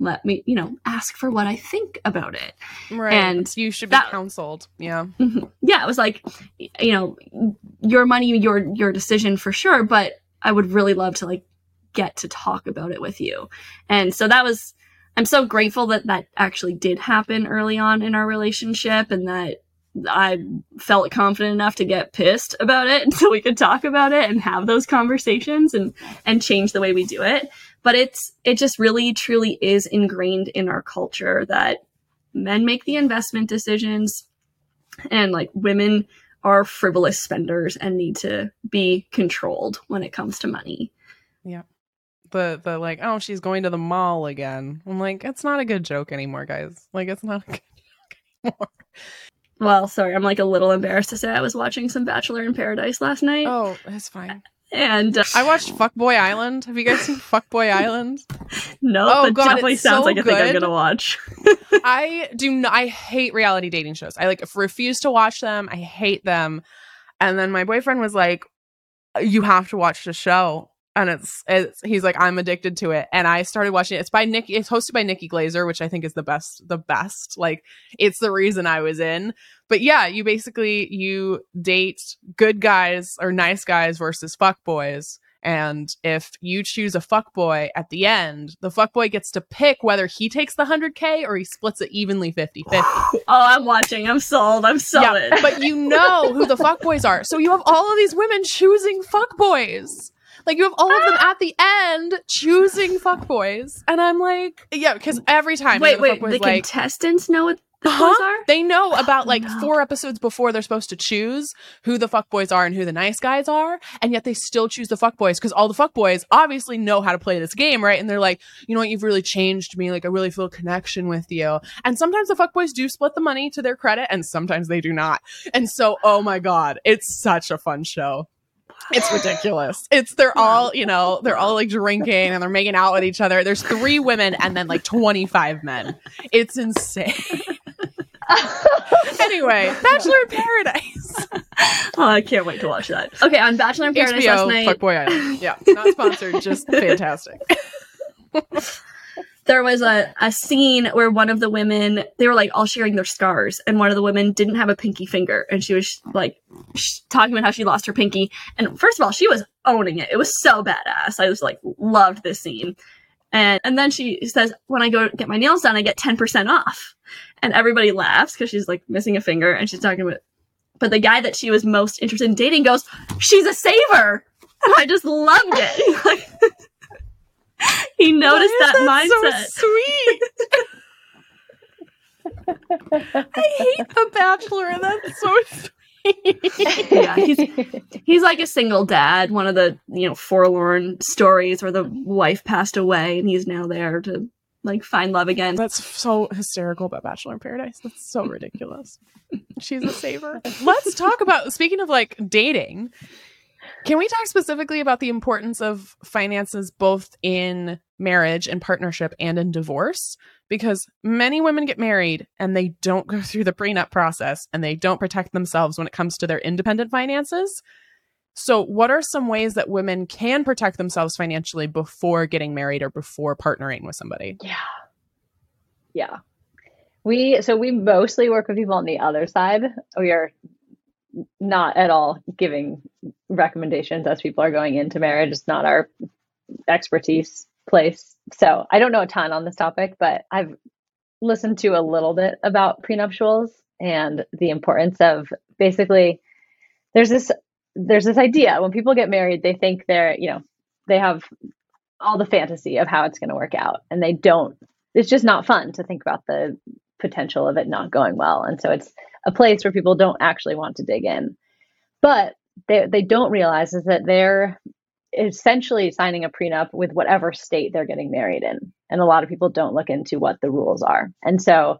Speaker 3: let me, you know, ask for what I think about it.
Speaker 1: Right. And you should be that, counseled. Yeah.
Speaker 3: Mm-hmm. Yeah. It was like, you know, your money, your, your decision for sure. But I would really love to like get to talk about it with you. And so that was, I'm so grateful that that actually did happen early on in our relationship and that I felt confident enough to get pissed about it [LAUGHS] so we could talk about it and have those conversations and and change the way we do it but it's it just really truly is ingrained in our culture that men make the investment decisions and like women are frivolous spenders and need to be controlled when it comes to money.
Speaker 1: Yeah. The the like, oh, she's going to the mall again. I'm like, it's not a good joke anymore, guys. Like it's not a good [LAUGHS] joke anymore.
Speaker 3: Well, sorry, I'm like a little embarrassed to say I was watching some Bachelor in Paradise last night.
Speaker 1: Oh, it's fine.
Speaker 3: And uh,
Speaker 1: I watched Fuckboy Island. Have you guys seen Fuckboy Island?
Speaker 3: No, oh, but God, definitely sounds so like a thing I'm gonna watch. [LAUGHS]
Speaker 1: I do. Not, I hate reality dating shows. I like refuse to watch them. I hate them. And then my boyfriend was like, "You have to watch the show." And it's, it's he's like i'm addicted to it and i started watching it it's by nick it's hosted by nikki Glaser which i think is the best the best like it's the reason i was in but yeah you basically you date good guys or nice guys versus fuck boys And if you choose a fuckboy at the end, the fuckboy gets to pick whether he takes the 100K or he splits it evenly 50 50. [LAUGHS]
Speaker 3: oh, I'm watching. I'm sold. I'm sold.
Speaker 1: Yeah, but you know who the fuckboys are. So you have all of these women choosing fuckboys. Like you have all of them ah! at the end choosing fuckboys. And I'm like, yeah, because every time
Speaker 3: wait,
Speaker 1: the
Speaker 3: wait, the
Speaker 1: like,
Speaker 3: contestants know what the
Speaker 1: Huh?
Speaker 3: boys are?
Speaker 1: They know oh, about like
Speaker 3: no.
Speaker 1: four episodes before they're supposed to choose who the fuckboys are and who the nice guys are, and yet they still choose the fuckboys because all the fuckboys obviously know how to play this game, right? And they're like, you know what, you've really changed me. Like, I really feel a connection with you. And sometimes the fuckboys do split the money to their credit, and sometimes they do not. And so, oh my god, it's such a fun show. It's ridiculous. It's they're all, you know, they're all like drinking and they're making out with each other. There's three women and then like 25 men. It's insane. anyway, Bachelor in Paradise.
Speaker 3: Oh, I can't wait to watch that. Okay, on Bachelor in Paradise last night,
Speaker 1: Fuckboy Island. Yeah, not sponsored, just fantastic. [LAUGHS]
Speaker 3: there was a, a scene where one of the women they were like all sharing their scars and one of the women didn't have a pinky finger and she was like talking about how she lost her pinky and first of all she was owning it. It was so badass. I just like loved this scene. And and then she says when i go get my nails done i get 10% off. And everybody laughs because she's like missing a finger and she's talking about but the guy that she was most interested in dating goes she's a saver! And i just loved it. [LAUGHS] Like, [LAUGHS] he noticed
Speaker 1: is
Speaker 3: that, mindset
Speaker 1: So sweet. [LAUGHS] I hate The Bachelor, and that's so sweet.
Speaker 3: Yeah, he's- he's like a single dad one of the you know forlorn stories where the wife passed away and he's now there to like find love again
Speaker 1: That's so hysterical about Bachelor in Paradise. That's so ridiculous. She's a saver. [LAUGHS] Let's talk about speaking of like dating. Can we talk specifically about the importance of finances both in marriage and partnership and in divorce? Because many women get married and they don't go [LAUGHS] through the prenup process and they don't protect themselves when it comes to their independent finances. So, what are some ways that women can protect themselves financially before getting married or before partnering with somebody?
Speaker 2: Yeah. Yeah. We so we mostly work with people on the other side. We are not at all giving recommendations as people are going into marriage. It's not our expertise place. So I don't know a ton on this topic, but I've listened to a little bit about prenuptials and the importance of basically there's this there's this idea when people get married, they think they're, you know, they have all the fantasy of how it's going to work out and they don't it's just not fun to think about the potential of it not going well and so it's a place where people don't actually want to dig in. But they, they don't realize is that they're essentially signing a prenup with whatever state they're getting married in. And a lot of people don't look into what the rules are. And so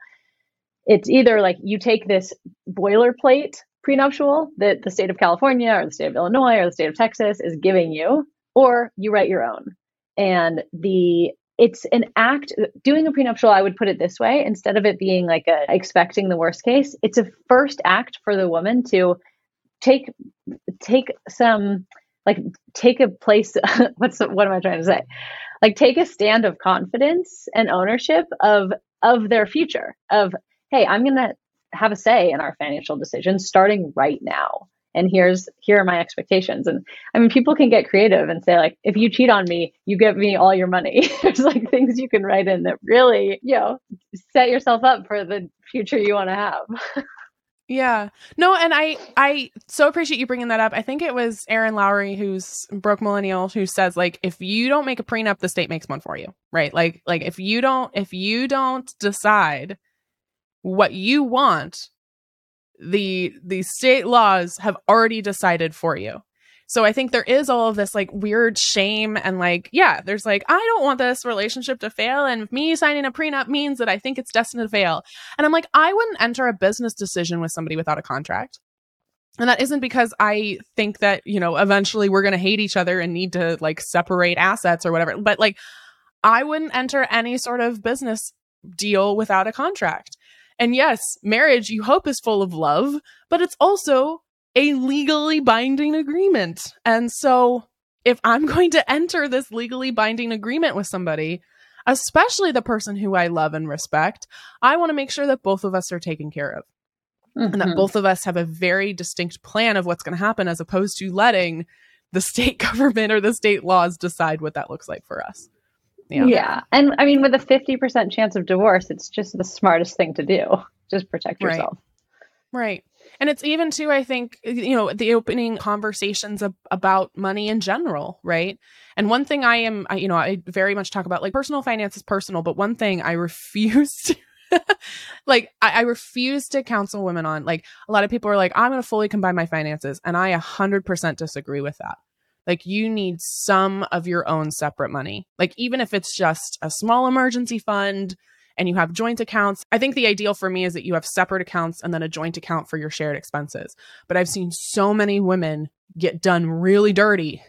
Speaker 2: it's either like you take this boilerplate prenuptial that the state of california or the state of illinois or the state of texas is giving you or you write your own. And the it's an act doing a prenuptial i would put it this way instead of it being like a expecting the worst case it's a first act for the woman to take take some like take a place [LAUGHS] what's what am i trying to say? Like take a stand of confidence and ownership of of their future of hey i'm going to have a say in our financial decisions starting right now and here's here are my expectations and i mean people can get creative and say like if you cheat on me you give me all your money [LAUGHS] there's like things you can write in that really you know set yourself up for the future you want to have [LAUGHS]
Speaker 1: Yeah. No, and I I so appreciate you bringing that up. I think it was Erin Lowry who's broke millennial who says like if you don't make a prenup the state makes one for you, right? Like like if you don't if you don't decide what you want, the the state laws have already decided for you. So I think there is all of this like weird shame and like, yeah, there's like, I don't want this relationship to fail. And me signing a prenup means that I think it's destined to fail. And I'm like, I wouldn't enter a business decision with somebody without a contract. And that isn't because I think that, you know, eventually we're going to hate each other and need to like separate assets or whatever. But like, I wouldn't enter any sort of business deal without a contract. And yes, marriage you hope is full of love, but it's also a legally binding agreement. And so if I'm [LAUGHS] going to enter this legally binding agreement with somebody, especially the person who I love and respect, I want to make sure that both of us are taken care of and that
Speaker 2: Mhm.
Speaker 1: both of us have a very distinct plan of what's going to happen as opposed to letting the [LAUGHS] state [LAUGHS] government or the state laws decide what that looks like for us.
Speaker 2: Yeah. yeah. And I mean, with a 50% chance of divorce, it's just the smartest thing to do. Just protect yourself.
Speaker 1: Right. right. And it's even too, I think, you know, the opening conversations ab- about money in general, right? And one thing I am, I, you know, I very much talk about like personal finance is personal, but one thing I [LAUGHS] refuse to like I, I, refuse to counsel women on like a lot of people are like i'm going to fully combine my finances and i 100% disagree with that like you need some of your own separate money like even if it's just a small emergency fund and you have joint accounts i think the ideal for me is that you have separate accounts and then a joint account for your shared expenses but i've seen so many women get done really dirty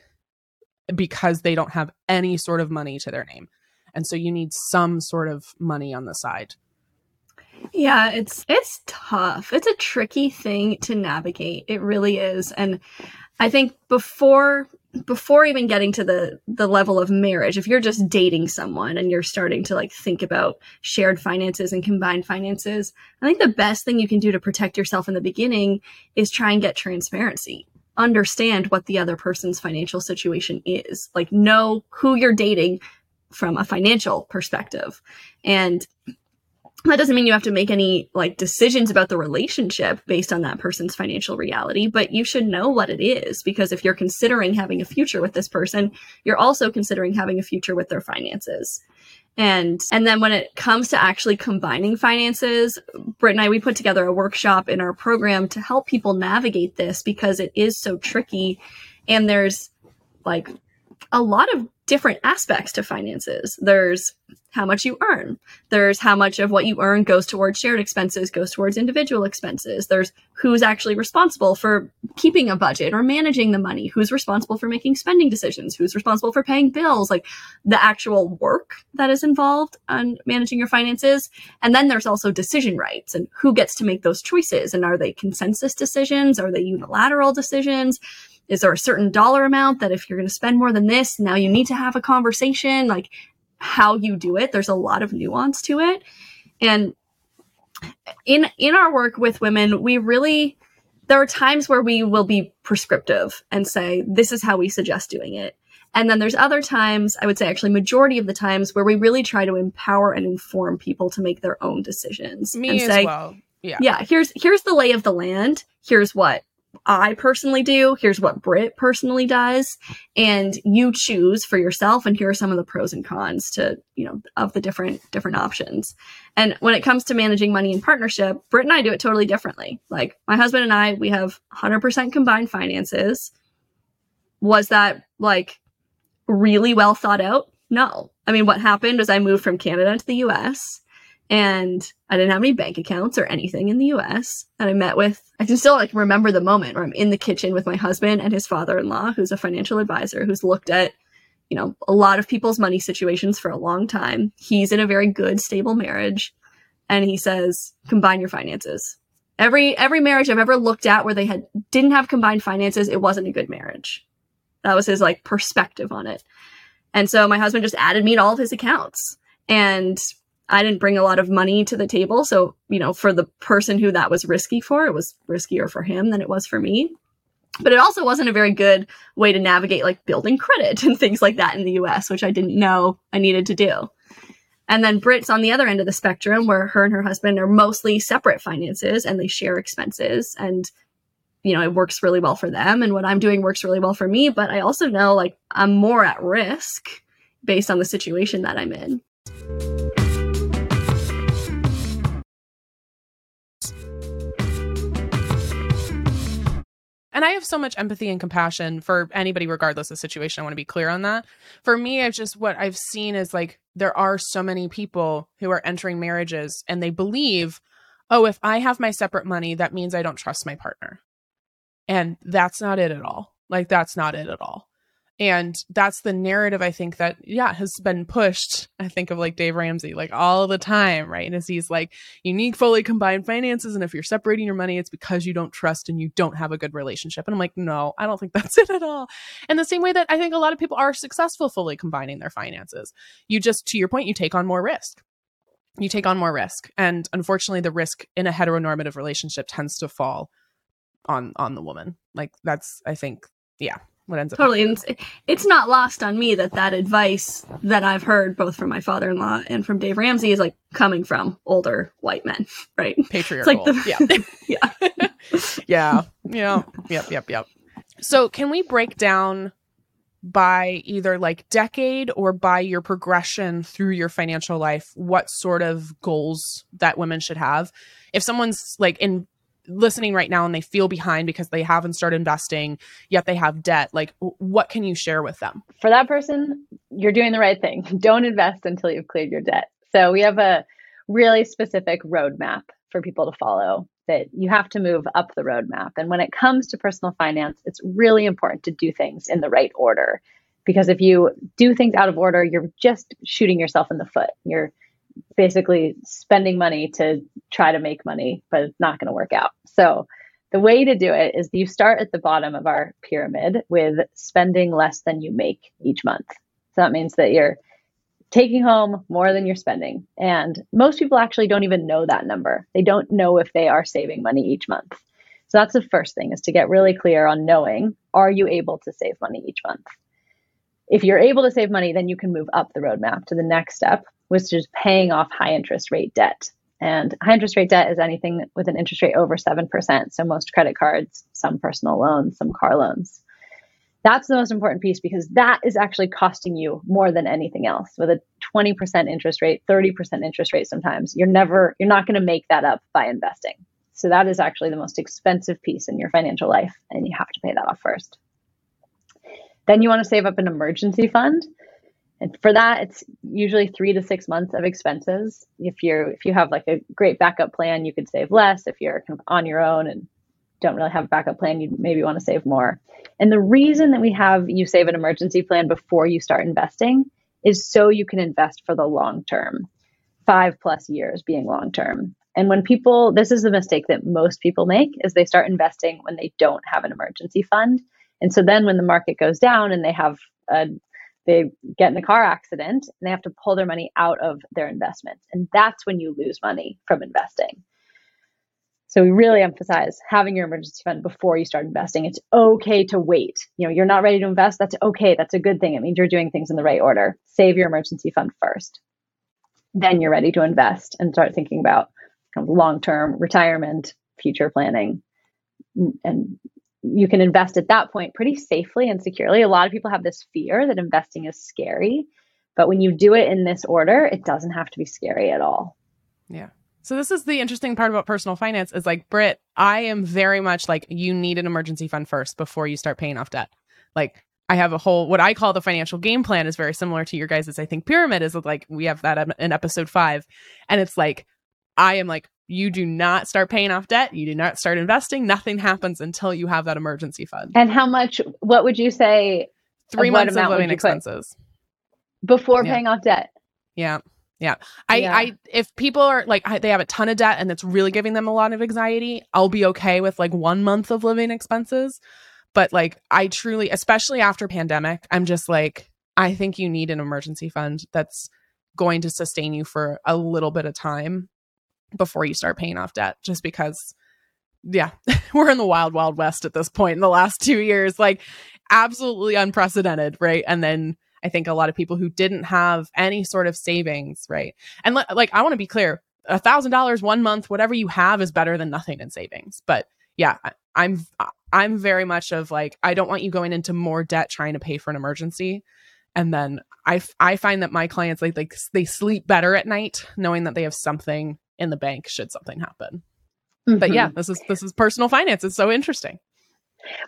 Speaker 1: because they don't have any sort of money to their name and so you need some sort of money on the side
Speaker 3: yeah, it's it's tough. It's a tricky thing to navigate. It really is. And I think before before even getting to the the level of marriage, if you're just dating someone and you're starting to like think about shared finances and combined finances, I think the best thing you can do to protect yourself in the beginning is try and get transparency. Understand what the other person's financial situation is. Like know who you're dating from a financial perspective. And that doesn't mean you have to make any like decisions about the relationship based on that person's financial reality, but you should know what it is because if you're considering having a future with this person, you're also considering having a future with their finances. And and then when it comes to actually combining finances, Britt and I we put together a workshop in our program to help people navigate this because it is so tricky and there's like a lot of different aspects to finances. There's how much you earn. There's how much of what you earn goes towards shared expenses, goes towards individual expenses. There's who's actually responsible for keeping a budget or managing the money, who's responsible for making spending decisions, who's responsible for paying bills, like the actual work that is involved on managing your finances. And then there's also decision rights and who gets to make those choices. And are they consensus decisions? Are they unilateral decisions? Is there a certain dollar amount that if you're going to spend more than this, now you need to have a conversation? Like how you do it, there's a lot of nuance to it. And in in our work with women, we really there are times where we will be prescriptive and say this is how we suggest doing it. And then there's other times, I would say actually majority of the times where we really try to empower and inform people to make their own decisions.
Speaker 1: Me
Speaker 3: and
Speaker 1: as
Speaker 3: say,
Speaker 1: well. Yeah.
Speaker 3: Yeah, here's here's the lay of the land. Here's what I personally do. Here's what Britt personally does. And you choose for yourself. And here are some of the pros and cons to, you know, of the different, different options. And when it comes to managing money in partnership, Britt and I do it totally differently. Like my husband and I, we have 100% combined finances. Was that like really well thought out? No. I mean, what happened was I moved from Canada to the US and I didn't have any bank accounts or anything in the US. And I met with, I can still like remember the moment where I'm in the kitchen with my husband and his father in law, who's a financial advisor who's looked at, you know, a lot of people's money situations for a long time. He's in a very good, stable marriage. And he says, combine your finances. Every, every marriage I've ever looked at where they had, didn't have combined finances, it wasn't a good marriage. That was his like perspective on it. And so my husband just added me to all of his accounts. And I didn't bring a lot of money to the table. So, you know, for the person who that was risky for, it was riskier for him than it was for me. But it also wasn't a very good way to navigate like building credit [LAUGHS] and things like that in the US, which I didn't know I needed to do. And then Britt's on the other end of the spectrum where her and her husband are mostly separate finances and they share expenses. And, you know, it works really well for them. And what I'm doing works really well for me. But I also know like I'm more at risk based on the situation that I'm in.
Speaker 1: And I have so much empathy and compassion for anybody, regardless of situation. I want to be clear on that. For me, I've just what I've seen is like there are so many people who are entering marriages and they believe, oh, if I have my separate money, that means I don't trust my partner. And that's not it at all. Like, that's not it at all. And that's the narrative I think that, yeah, has been pushed. I think of like Dave Ramsey, like all the time, right? And he's like, unique, fully combined finances. And if you're separating your money, it's because you don't trust and you don't have a good relationship. And I'm like, no, I don't think [LAUGHS] that's it at all. And the same way that I think a lot of people are successful fully combining their finances. You just, to your point, you take on more risk. You take on more risk. And unfortunately, the risk in a heteronormative relationship tends to fall on on the woman. Like that's, I think, yeah, what ends up
Speaker 3: totally. And it's, it's not lost on me that that advice that I've heard both from my father-in-law and from Dave Ramsey is like coming from older white men, right? [LAUGHS]
Speaker 1: patriarchal.
Speaker 3: It's like the,
Speaker 1: yeah. [LAUGHS]
Speaker 3: yeah. [LAUGHS]
Speaker 1: yeah. Yeah. Yep. Yep. Yep. So, can we break down by either like decade or by your progression through your financial life what sort of goals that women should have? If someone's like in listening right now and they feel behind because they haven't started investing yet they have debt like what can you share with them?
Speaker 2: For that person you're doing the right thing. [LAUGHS] Don't invest until you've cleared your debt. So we have a really specific roadmap for people to follow that you have to move up the roadmap. And when it comes to personal finance it's really important to do things in the right order. Because if you do things out of order you're just shooting yourself in the foot. You're basically spending money to try to make money, but it's not going to work out. So the way to do it is you start at the bottom of our pyramid with spending less than you make each month. So that means that you're taking home more than you're spending. And most people actually don't even know that number. They don't know if they are saving money each month. So that's the first thing is to get really clear on knowing are you able to save money each month? If you're able to save money, then you can move up the roadmap to the next step, which is paying off high interest rate debt. And high interest rate debt is anything with an interest rate over 7%. So most credit cards, some personal loans, some car loans. That's the most important piece because that is actually costing you more than anything else. With a 20% interest rate, 30% interest rate sometimes, you're never you're not going to make that up by investing. So that is actually the most expensive piece in your financial life and you have to pay that off first. Then you want to save up an emergency fund. And for that, it's usually three to six months of expenses. If you're if you have like a great backup plan, you could save less. If you're kind of on your own and don't really have a backup plan, you maybe want to save more. And the reason that we have you save an emergency plan before you start investing is so you can invest for the long term, five plus years being long term. And when people, this is the mistake that most people make, is they start investing when they don't have an emergency fund. And so then when the market goes down and they have a they get in a car accident and they have to pull their money out of their investment. And that's when you lose money from investing. So we really emphasize having your emergency fund before you start investing. It's okay to wait. You know, you're not ready to invest. That's okay. That's a good thing. It means you're doing things in the right order. Save your emergency fund first. Then you're ready to invest and start thinking about kind of long-term retirement, future planning, and you can invest at that point pretty safely and securely. A lot of people have this fear that investing is scary, but when you do it in this order, it doesn't have to be scary at all.
Speaker 1: Yeah. So this is the interesting part about personal finance is like Britt, I am very much like you need an emergency fund first before you start paying off debt. Like I have a whole what I call the financial game plan is very similar to your guys' I think pyramid is like we have that in episode 5 and it's like I am like you do not start paying off debt. You do not start investing. Nothing happens until you have that emergency fund.
Speaker 2: And how much, what would you say?
Speaker 1: Three months of living expenses.
Speaker 2: Before yeah. paying off debt.
Speaker 1: Yeah. Yeah. I, yeah. I, if people are like, I, they have a ton of debt and it's really giving them a lot of anxiety, I'll be okay with like one month of living expenses. But like, I truly, especially after pandemic, I'm just like, I think you need an emergency fund that's going to sustain you for a little bit of time before you start paying off debt just because yeah [LAUGHS] we're in the wild wild west at this point in the last two years like absolutely unprecedented right? And then i think a lot of people who didn't have any sort of savings right? And le- like i want to be clear a thousand dollars one month whatever you have is better than nothing in savings. But yeah I, i'm i'm very much of like i don't want you going into more debt trying to pay for an emergency. And then i i find that my clients like like they sleep better at night knowing that they have something in the bank should something happen. Mm-hmm. But yeah, this is this is personal finance. It's so interesting.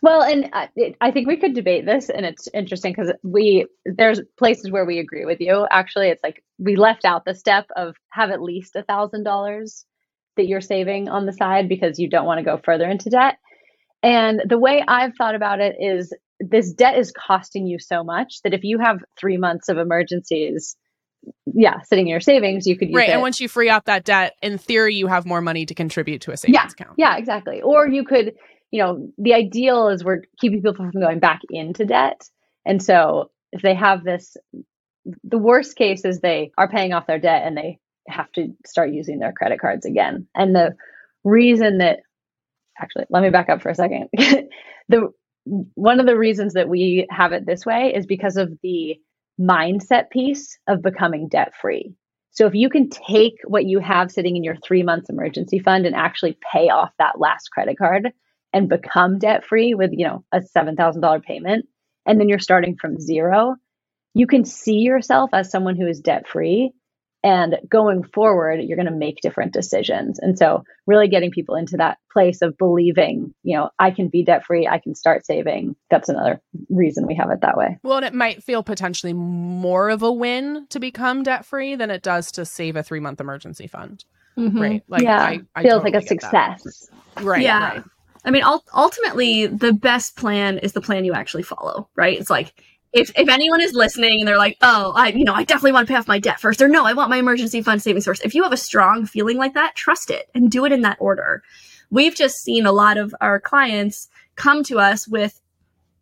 Speaker 2: Well, and I, I think we could debate this, and it's interesting because we there's places where we agree with you. Actually, it's like we left out the step of have at least a thousand dollars that you're saving on the side because you don't want to go further into debt. And the way I've thought about it is this debt is costing you so much that if you have three months of emergencies, yeah, sitting in your savings, you could use
Speaker 1: right.
Speaker 2: It.
Speaker 1: And once you free up that debt, in theory, you have more money to contribute to a savings
Speaker 2: yeah,
Speaker 1: account.
Speaker 2: Yeah, exactly. Or you could, you know, the ideal is we're keeping people from going back into debt. And so if they have this, the worst case is they are paying off their debt and they have to start using their credit cards again. And the reason that actually, let me back up for a second. [LAUGHS] the one of the reasons that we have it this way is because of the mindset piece of becoming debt free. So if you can take what you have sitting in your three months emergency fund and actually pay off that last credit card and become debt free with, you know, a $7,000 payment, and then you're starting from zero, you can see yourself as someone who is debt free and going forward, you're going to make different decisions. And so, really getting people into that place of believing, you know, I can be debt free, I can start saving. That's another reason we have it that way.
Speaker 1: Well, and it might feel potentially more of a win to become debt free than it does to save a three month emergency fund. Mm-hmm. Right.
Speaker 2: Like, yeah. I, I feels totally like a success.
Speaker 1: That. Right.
Speaker 3: Yeah.
Speaker 1: Right.
Speaker 3: I mean, ultimately, the best plan is the plan you actually follow, right? It's like if if anyone is listening and they're like, oh, I you know I definitely want to pay off my debt first, or no, I want my emergency fund savings first. If you have a strong feeling like that, trust it and do it in that order. We've just seen a lot of our clients come to us with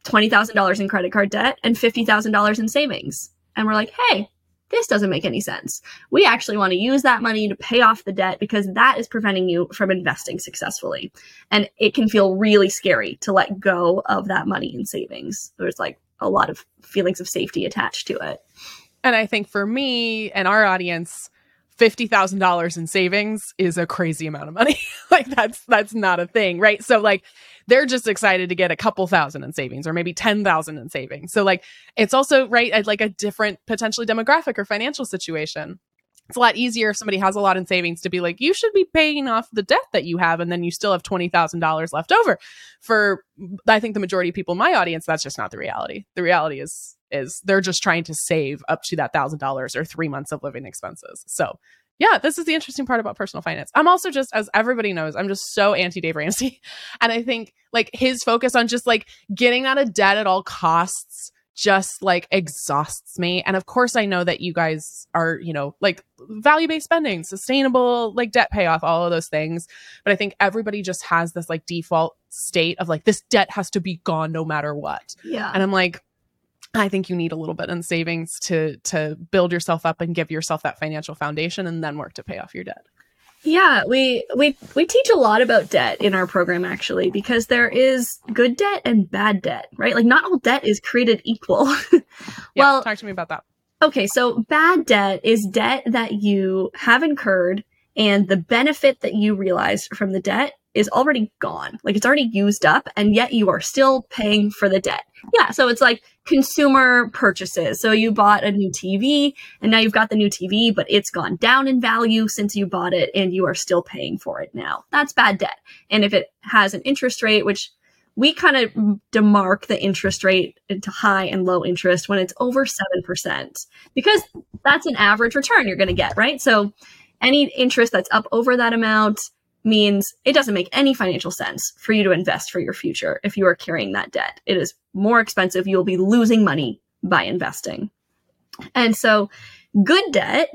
Speaker 3: twenty thousand dollars in credit card debt and fifty thousand dollars in savings, and we're like, hey. This doesn't make any sense. We actually want to use that money to pay off the debt because that is preventing you from investing successfully. And it can feel really scary to let go of that money in savings. There's like, a lot of feelings of safety attached to it.
Speaker 1: And I think for me and our audience, fifty thousand dollars in savings is a crazy amount of money. [LAUGHS] like that's that's not a thing, right? So like they're just excited to get a couple thousand in savings or maybe ten thousand in savings. So like it's also right like a different potentially demographic or financial situation it's a lot easier if somebody has a lot in savings to be like, you should be paying off the debt that you have, and then you still have twenty thousand dollars left over. For I think the majority of people in my audience, that's just not the reality. The reality is is they're just trying to save up to that thousand dollars or three months of living expenses. So yeah, this is the interesting part about personal finance. I'm also just, as everybody knows, I'm just so anti Dave Ramsey. [LAUGHS] And I think like his focus on just like getting out of debt at all costs just like exhausts me. And of course, I know that you guys are, you know, like value based spending, sustainable, like debt payoff, all of those things. But I think everybody just has this like default state of like, this debt has to be gone no matter what.
Speaker 3: Yeah.
Speaker 1: And I'm like, I think you need a little bit in savings to to build yourself up and give yourself that financial foundation and then work to pay off your debt.
Speaker 3: Yeah, we we we teach a lot about debt in our program actually because there is good debt and bad debt, right? Like not all debt is created equal. [LAUGHS]
Speaker 1: well, yeah, talk to me about that.
Speaker 3: Okay, so bad debt is debt that you have incurred and the benefit that you realized from the debt is already gone. Like it's already used up and yet you are still paying for the debt. Yeah. So it's like consumer purchases. So you bought a new TV and now you've got the new TV, but it's gone down in value since you bought it and you are still paying for it now. That's bad debt. And if it has an interest rate, which we kind of demark the interest rate into high and low interest when it's over 7% because that's an average return you're going to get, right? So any interest that's up over that amount, means it doesn't make any financial sense for you to invest for your future if you are carrying that debt. It is more expensive. You'll be losing money by investing. And so, good debt,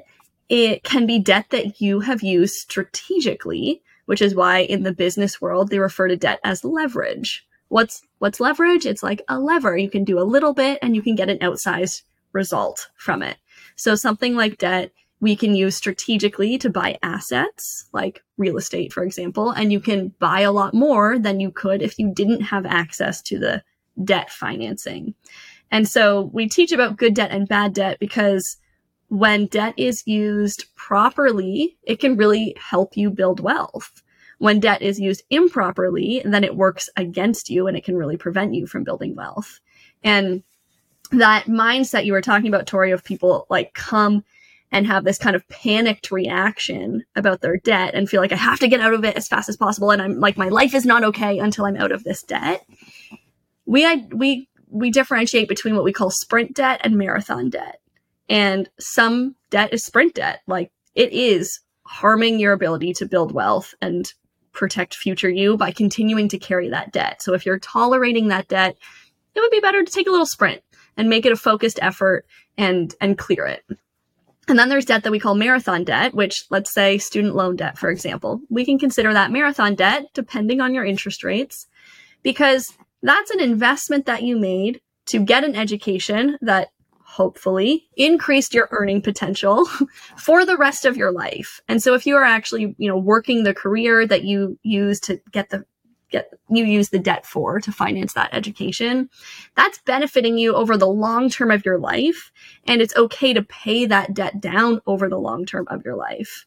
Speaker 3: it can be debt that you have used strategically, which is why in the business world they refer to debt as leverage. What's what's leverage? It's like a lever. You can do a little bit and you can get an outsized result from it. So something like debt we can use strategically to buy assets like real estate, for example, and you can buy a lot more than you could if you didn't have access to the debt financing. And so we teach about good debt and bad debt because when debt is used properly, it can really help you build wealth. When debt is used improperly, then it works against you and it can really prevent you from building wealth. And that mindset you were talking about, Tori, of people like come and have this kind of panicked reaction about their debt and feel like I have to get out of it as fast as possible and I'm like my life is not okay until I'm out of this debt. We I, we we differentiate between what we call sprint debt and marathon debt. And some debt is sprint debt, like it is harming your ability to build wealth and protect future you by continuing to carry that debt. So if you're tolerating that debt, it would be better to take a little sprint and make it a focused effort and and clear it. And then there's debt that we call marathon debt, which let's say student loan debt, for example. We can consider that marathon debt depending on your interest rates because that's an investment that you made to get an education that hopefully increased your earning potential [LAUGHS] for the rest of your life. And so if you are actually, you know, working the career that you use to get the get you use the debt for to finance that education. That's benefiting you over the long term of your life and it's okay to pay that debt down over the long term of your life.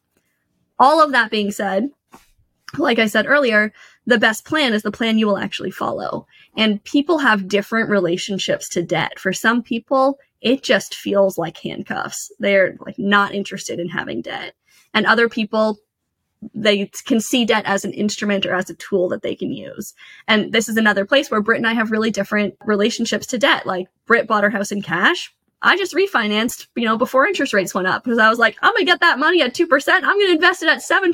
Speaker 3: All of that being said like i said earlier the best plan is the plan you will actually follow. And people have different relationships to debt. For some people it just feels like handcuffs. They're like not interested in having debt. And other people they can see debt as an instrument or as a tool that they can use. And this is another place where Britt and I have really different relationships to debt. Like Britt bought her house in cash. I just refinanced, you know, before interest rates went up because I was like, I'm going to get that money at 2%. I'm going to invest it at 7%.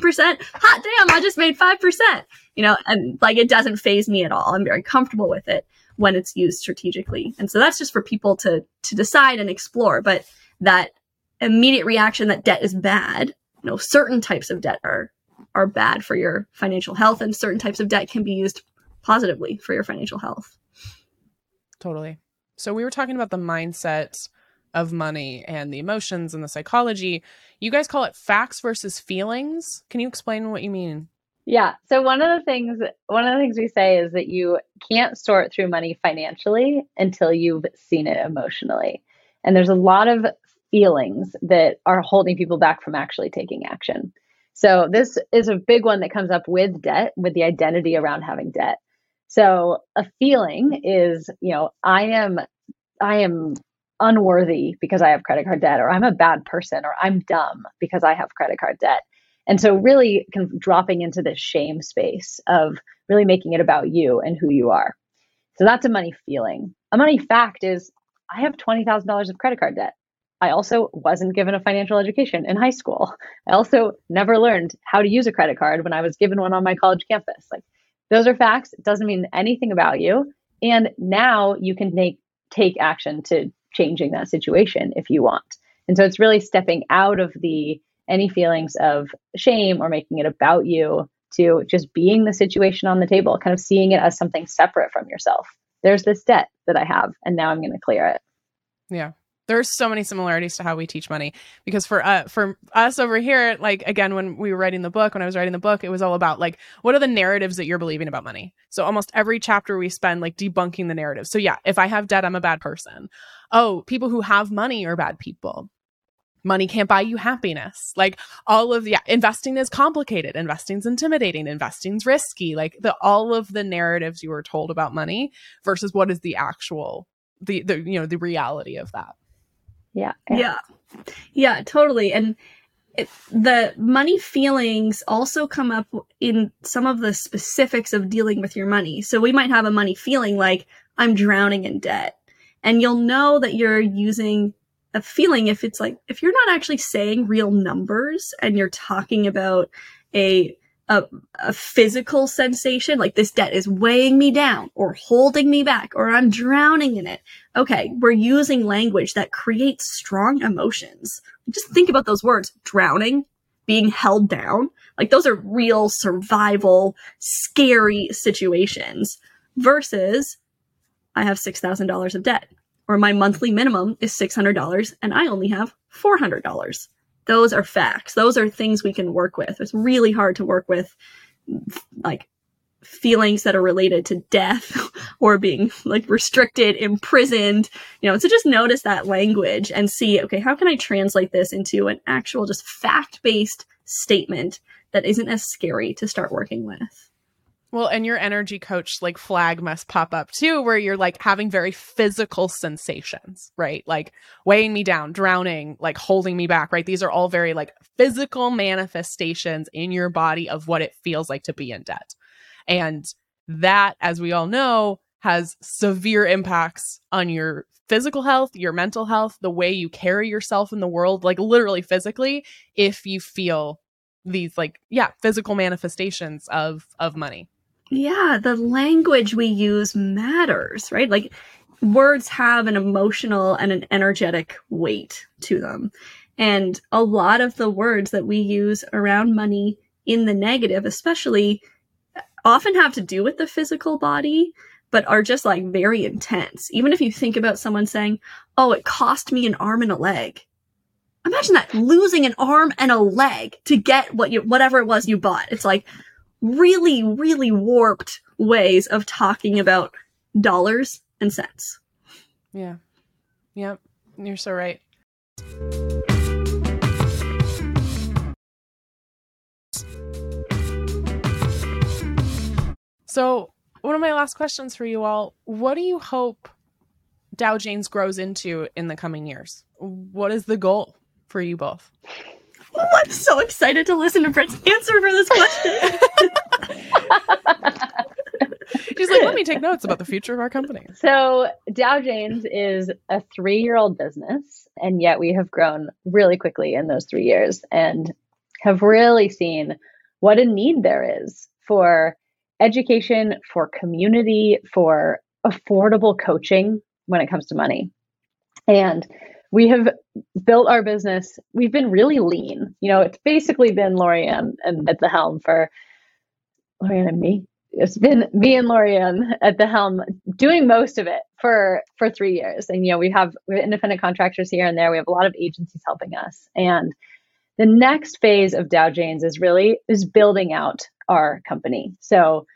Speaker 3: Hot damn, I just made 5%. You know, and like it doesn't faze me at all. I'm very comfortable with it when it's used strategically. And so that's just for people to to decide and explore, but that immediate reaction that debt is bad, you know, certain types of debt are are bad for your financial health and certain types of debt can be used positively for your financial health.
Speaker 1: Totally. So we were talking about the mindset of money and the emotions and the psychology. You guys call it facts versus feelings. Can you explain what you mean?
Speaker 2: Yeah. So one of the things one of the things we say is that you can't sort through money financially until you've seen it emotionally. And there's a lot of feelings that are holding people back from actually taking action. So this is a big one that comes up with debt, with the identity around having debt. So a feeling is, you know, I am I am unworthy because I have credit card debt or I'm a bad person or I'm dumb because I have credit card debt. And so really kind of dropping into this shame space of really making it about you and who you are. So that's a money feeling. A money fact is I have $20,000 of credit card debt. I also wasn't given a financial education in high school. I also never learned how to use a credit card when I was given one on my college campus. Like those are facts. It doesn't mean anything about you. And now you can make take action to changing that situation if you want. And so it's really stepping out of the any feelings of shame or making it about you to just being the situation on the table, kind of seeing it as something separate from yourself. There's this debt that I have, and now I'm going to clear it.
Speaker 1: Yeah there's so many similarities to how we teach money because for uh for us over here like again when we were writing the book when i was writing the book it was all about like what are the narratives that you're believing about money? So almost every chapter we spend like debunking the narrative. So yeah if i have debt i'm a bad person. Oh people who have money are bad people. Money can't buy you happiness. Like all of yeah, investing is complicated. Investing's intimidating. Investing's risky. Like the all of the narratives you were told about money versus what is the actual the the you know the reality of that
Speaker 2: yeah.
Speaker 3: Yeah. Yeah, totally. And it, the money feelings also come up in some of the specifics of dealing with your money. So we might have a money feeling like I'm drowning in debt. And you'll know that you're using a feeling if it's like if you're not actually saying real numbers and you're talking about a a, a physical sensation, like this debt is weighing me down or holding me back or I'm drowning in it. Okay, we're using language that creates strong emotions. Just think about those words drowning, being held down. Like those are real survival, scary situations versus I have $6,000 of debt or my monthly minimum is $600 and I only have $400 those are facts. Those are things we can work with. It's really hard to work with like feelings that are related to death [LAUGHS] or being like restricted, imprisoned, you know, so just notice that language and see, okay, how can I translate this into an actual just fact based statement that isn't as scary to start working with?
Speaker 1: Well, and your energy coach like flag must pop up too, where you're like having very physical sensations, right? Like weighing me down, drowning, like holding me back, right? These are all very like physical manifestations in your body of what it feels like to be in debt. And that, as we all know, has severe impacts on your physical health, your mental health, the way you carry yourself in the world, like literally physically, if you feel these like yeah physical manifestations of of money
Speaker 3: yeah, the language we use matters, right? Like words have an emotional and an energetic weight to them. And a lot of the words that we use around money in the negative, especially, often have to do with the physical body, but are just like very intense. Even if you think about someone saying, Oh, it cost me an arm and a leg. Imagine that losing an arm and a leg to get what you, whatever it was you bought. It's like, really, really warped ways of talking about dollars and cents.
Speaker 4: Yeah. Yep. You're so right. So, one of my last questions for you all what do you hope Dow Janes grows into in the coming years? What is the goal for you both?
Speaker 3: Oh, I'm so excited to listen to Britt's answer for this question. [LAUGHS]
Speaker 4: She's like, let me take notes about the future of our company.
Speaker 2: So, Dow Janes is a three year old business, and yet we have grown really quickly in those three years and have really seen what a need there is for education, for community, for affordable coaching when it comes to money. And we have built our business. We've been really lean. You know, it's basically been Lorianne and at the helm for Lorianne and me. It's been me and Lorianne at the helm doing most of it for for three years. And you know, we have we have independent contractors here and there. We have a lot of agencies helping us. And the next phase of Dow Janes is really is building out our company. So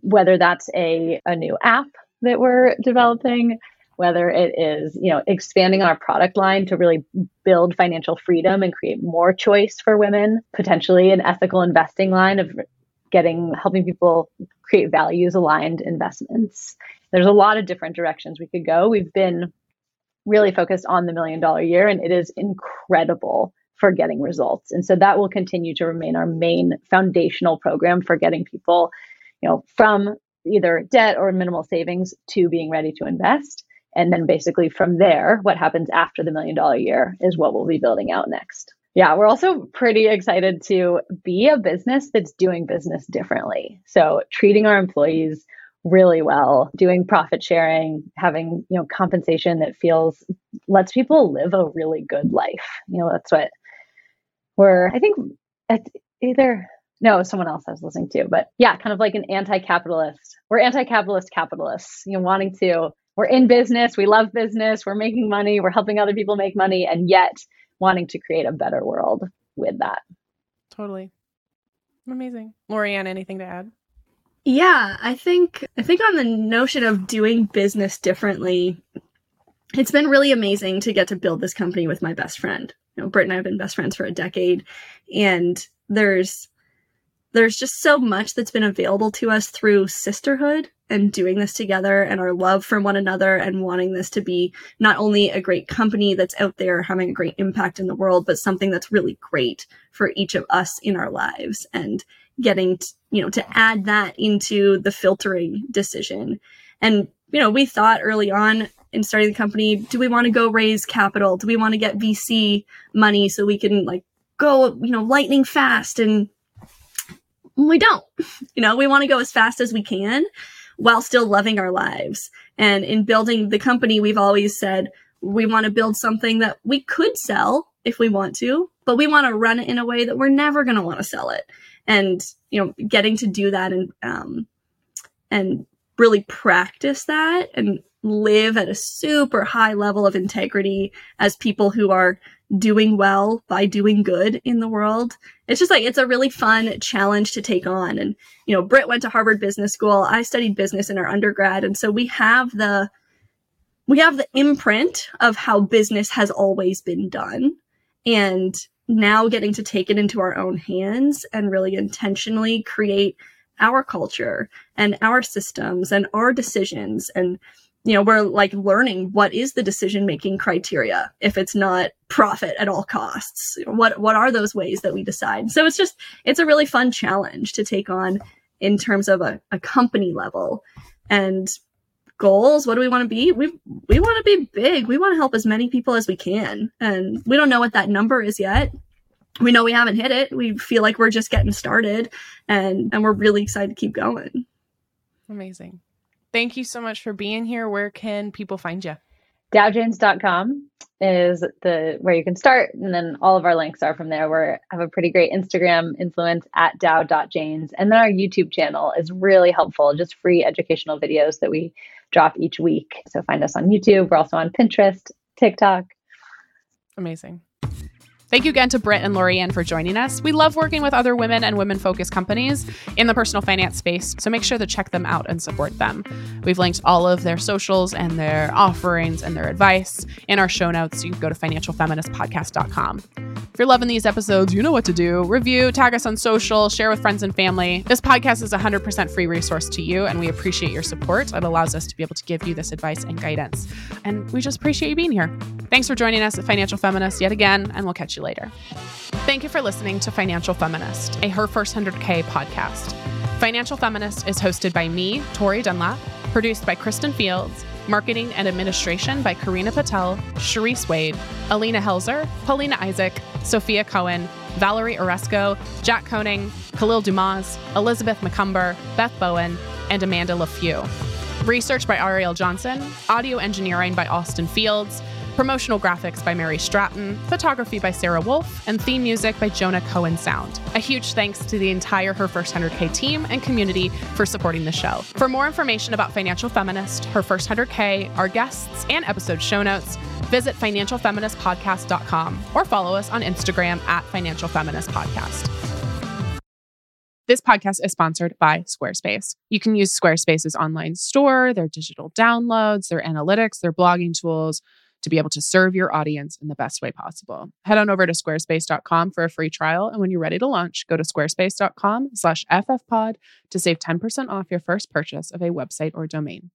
Speaker 2: whether that's a, a new app that we're developing, whether it is, you know, expanding our product line to really build financial freedom and create more choice for women, potentially an ethical investing line of getting helping people create values aligned investments. There's a lot of different directions we could go. We've been really focused on the million dollar year and it is incredible for getting results. And so that will continue to remain our main foundational program for getting people, you know, from either debt or minimal savings to being ready to invest. And then basically from there, what happens after the million dollar year is what we'll be building out next. Yeah, we're also pretty excited to be a business that's doing business differently. So treating our employees really well, doing profit sharing, having, you know, compensation that feels lets people live a really good life. You know, that's what we're I think either no, someone else I was listening to, but yeah, kind of like an anti-capitalist. We're anti-capitalist capitalists, you know, wanting to we're in business, we love business, we're making money, we're helping other people make money, and yet wanting to create a better world with that.
Speaker 4: Totally. Amazing. Lorianne, anything to add?
Speaker 3: Yeah, I think I think on the notion of doing business differently, it's been really amazing to get to build this company with my best friend. You know, Britt and I have been best friends for a decade, and there's there's just so much that's been available to us through sisterhood and doing this together and our love for one another and wanting this to be not only a great company that's out there having a great impact in the world, but something that's really great for each of us in our lives and getting, to, you know, to add that into the filtering decision. And, you know, we thought early on in starting the company, do we want to go raise capital? Do we want to get VC money so we can like go, you know, lightning fast and we don't. [LAUGHS] You know, we want to go as fast as we can while still loving our lives. And in building the company, we've always said we want to build something that we could sell if we want to, but we want to run it in a way that we're never going to want to sell it. And, you know, getting to do that and, um, and really practice that and live at a super high level of integrity as people who are doing well by doing good in the world. It's just like it's a really fun challenge to take on. And you know, Britt went to Harvard Business School. I studied business in our undergrad, and so we have the we have the imprint of how business has always been done. And now getting to take it into our own hands and really intentionally create our culture and our systems and our decisions and you know we're like learning what is the decision making criteria if it's not profit at all costs? What what are those ways that we decide? So it's just it's a really fun challenge to take on in terms of a, a company level. And goals what do we want to be? We we want to be big. We want to help as many people as we can. And we don't know what that number is yet. We know we haven't hit it. We feel like we're just getting started. And and we're really excited to keep going.
Speaker 4: Amazing thank you so much for being here. Where can people find you?
Speaker 2: Dowjanes.com is the where you can start, and then all of our links are from there. We have a pretty great Instagram influence at Dow.Janes, and then our YouTube channel is really helpful, just free educational videos that we drop each week. So find us on YouTube. We're also on Pinterest, TikTok.
Speaker 4: Amazing.
Speaker 1: Thank you again to Britt and Lorianne for joining us. We love working with other women and women focused companies in the personal finance space, so make sure to check them out and support them. We've linked all of their socials and their offerings and their advice in our show notes. You can go to financialfeministpodcast.com. If you're loving these episodes, you know what to do. Review, tag us on social, share with friends and family. This podcast is a 100% free resource to you, and we appreciate your support. It allows us to be able to give you this advice and guidance. And we just appreciate you being here. Thanks for joining us at Financial Feminist yet again, and we'll catch you later. Thank you for listening to Financial Feminist, a Her First 100K podcast. Financial Feminist is hosted by me, Tori Dunlap, produced by Kristen Fields, marketing and administration by Karina Patel, Sharice Wade, Alina Helzer, Paulina Isaac, Sophia Cohen, Valerie Oresco, Jack Koning, Khalil Dumas, Elizabeth McCumber, Beth Bowen, and Amanda LaFew. Research by Ariel Johnson, audio engineering by Austin Fields, promotional graphics by Mary Stratton, photography by Sarah Wolf, and theme music by Jonah Cohen Sound. A huge thanks to the entire Her First 100K team and community for supporting the show. For more information about Financial Feminist, Her First 100K, our guests, and episode show notes, visit financialfeministpodcast.com or follow us on Instagram at Financial Feminist Podcast. This podcast is sponsored by Squarespace. You can use Squarespace's online store, their digital downloads, their analytics, their blogging tools to be able to serve your audience in the best way possible. Head on over to squarespace.com for a free trial. And when you're ready to launch, go to squarespace.com slash ffpod to save 10% off your first purchase of a website or domain.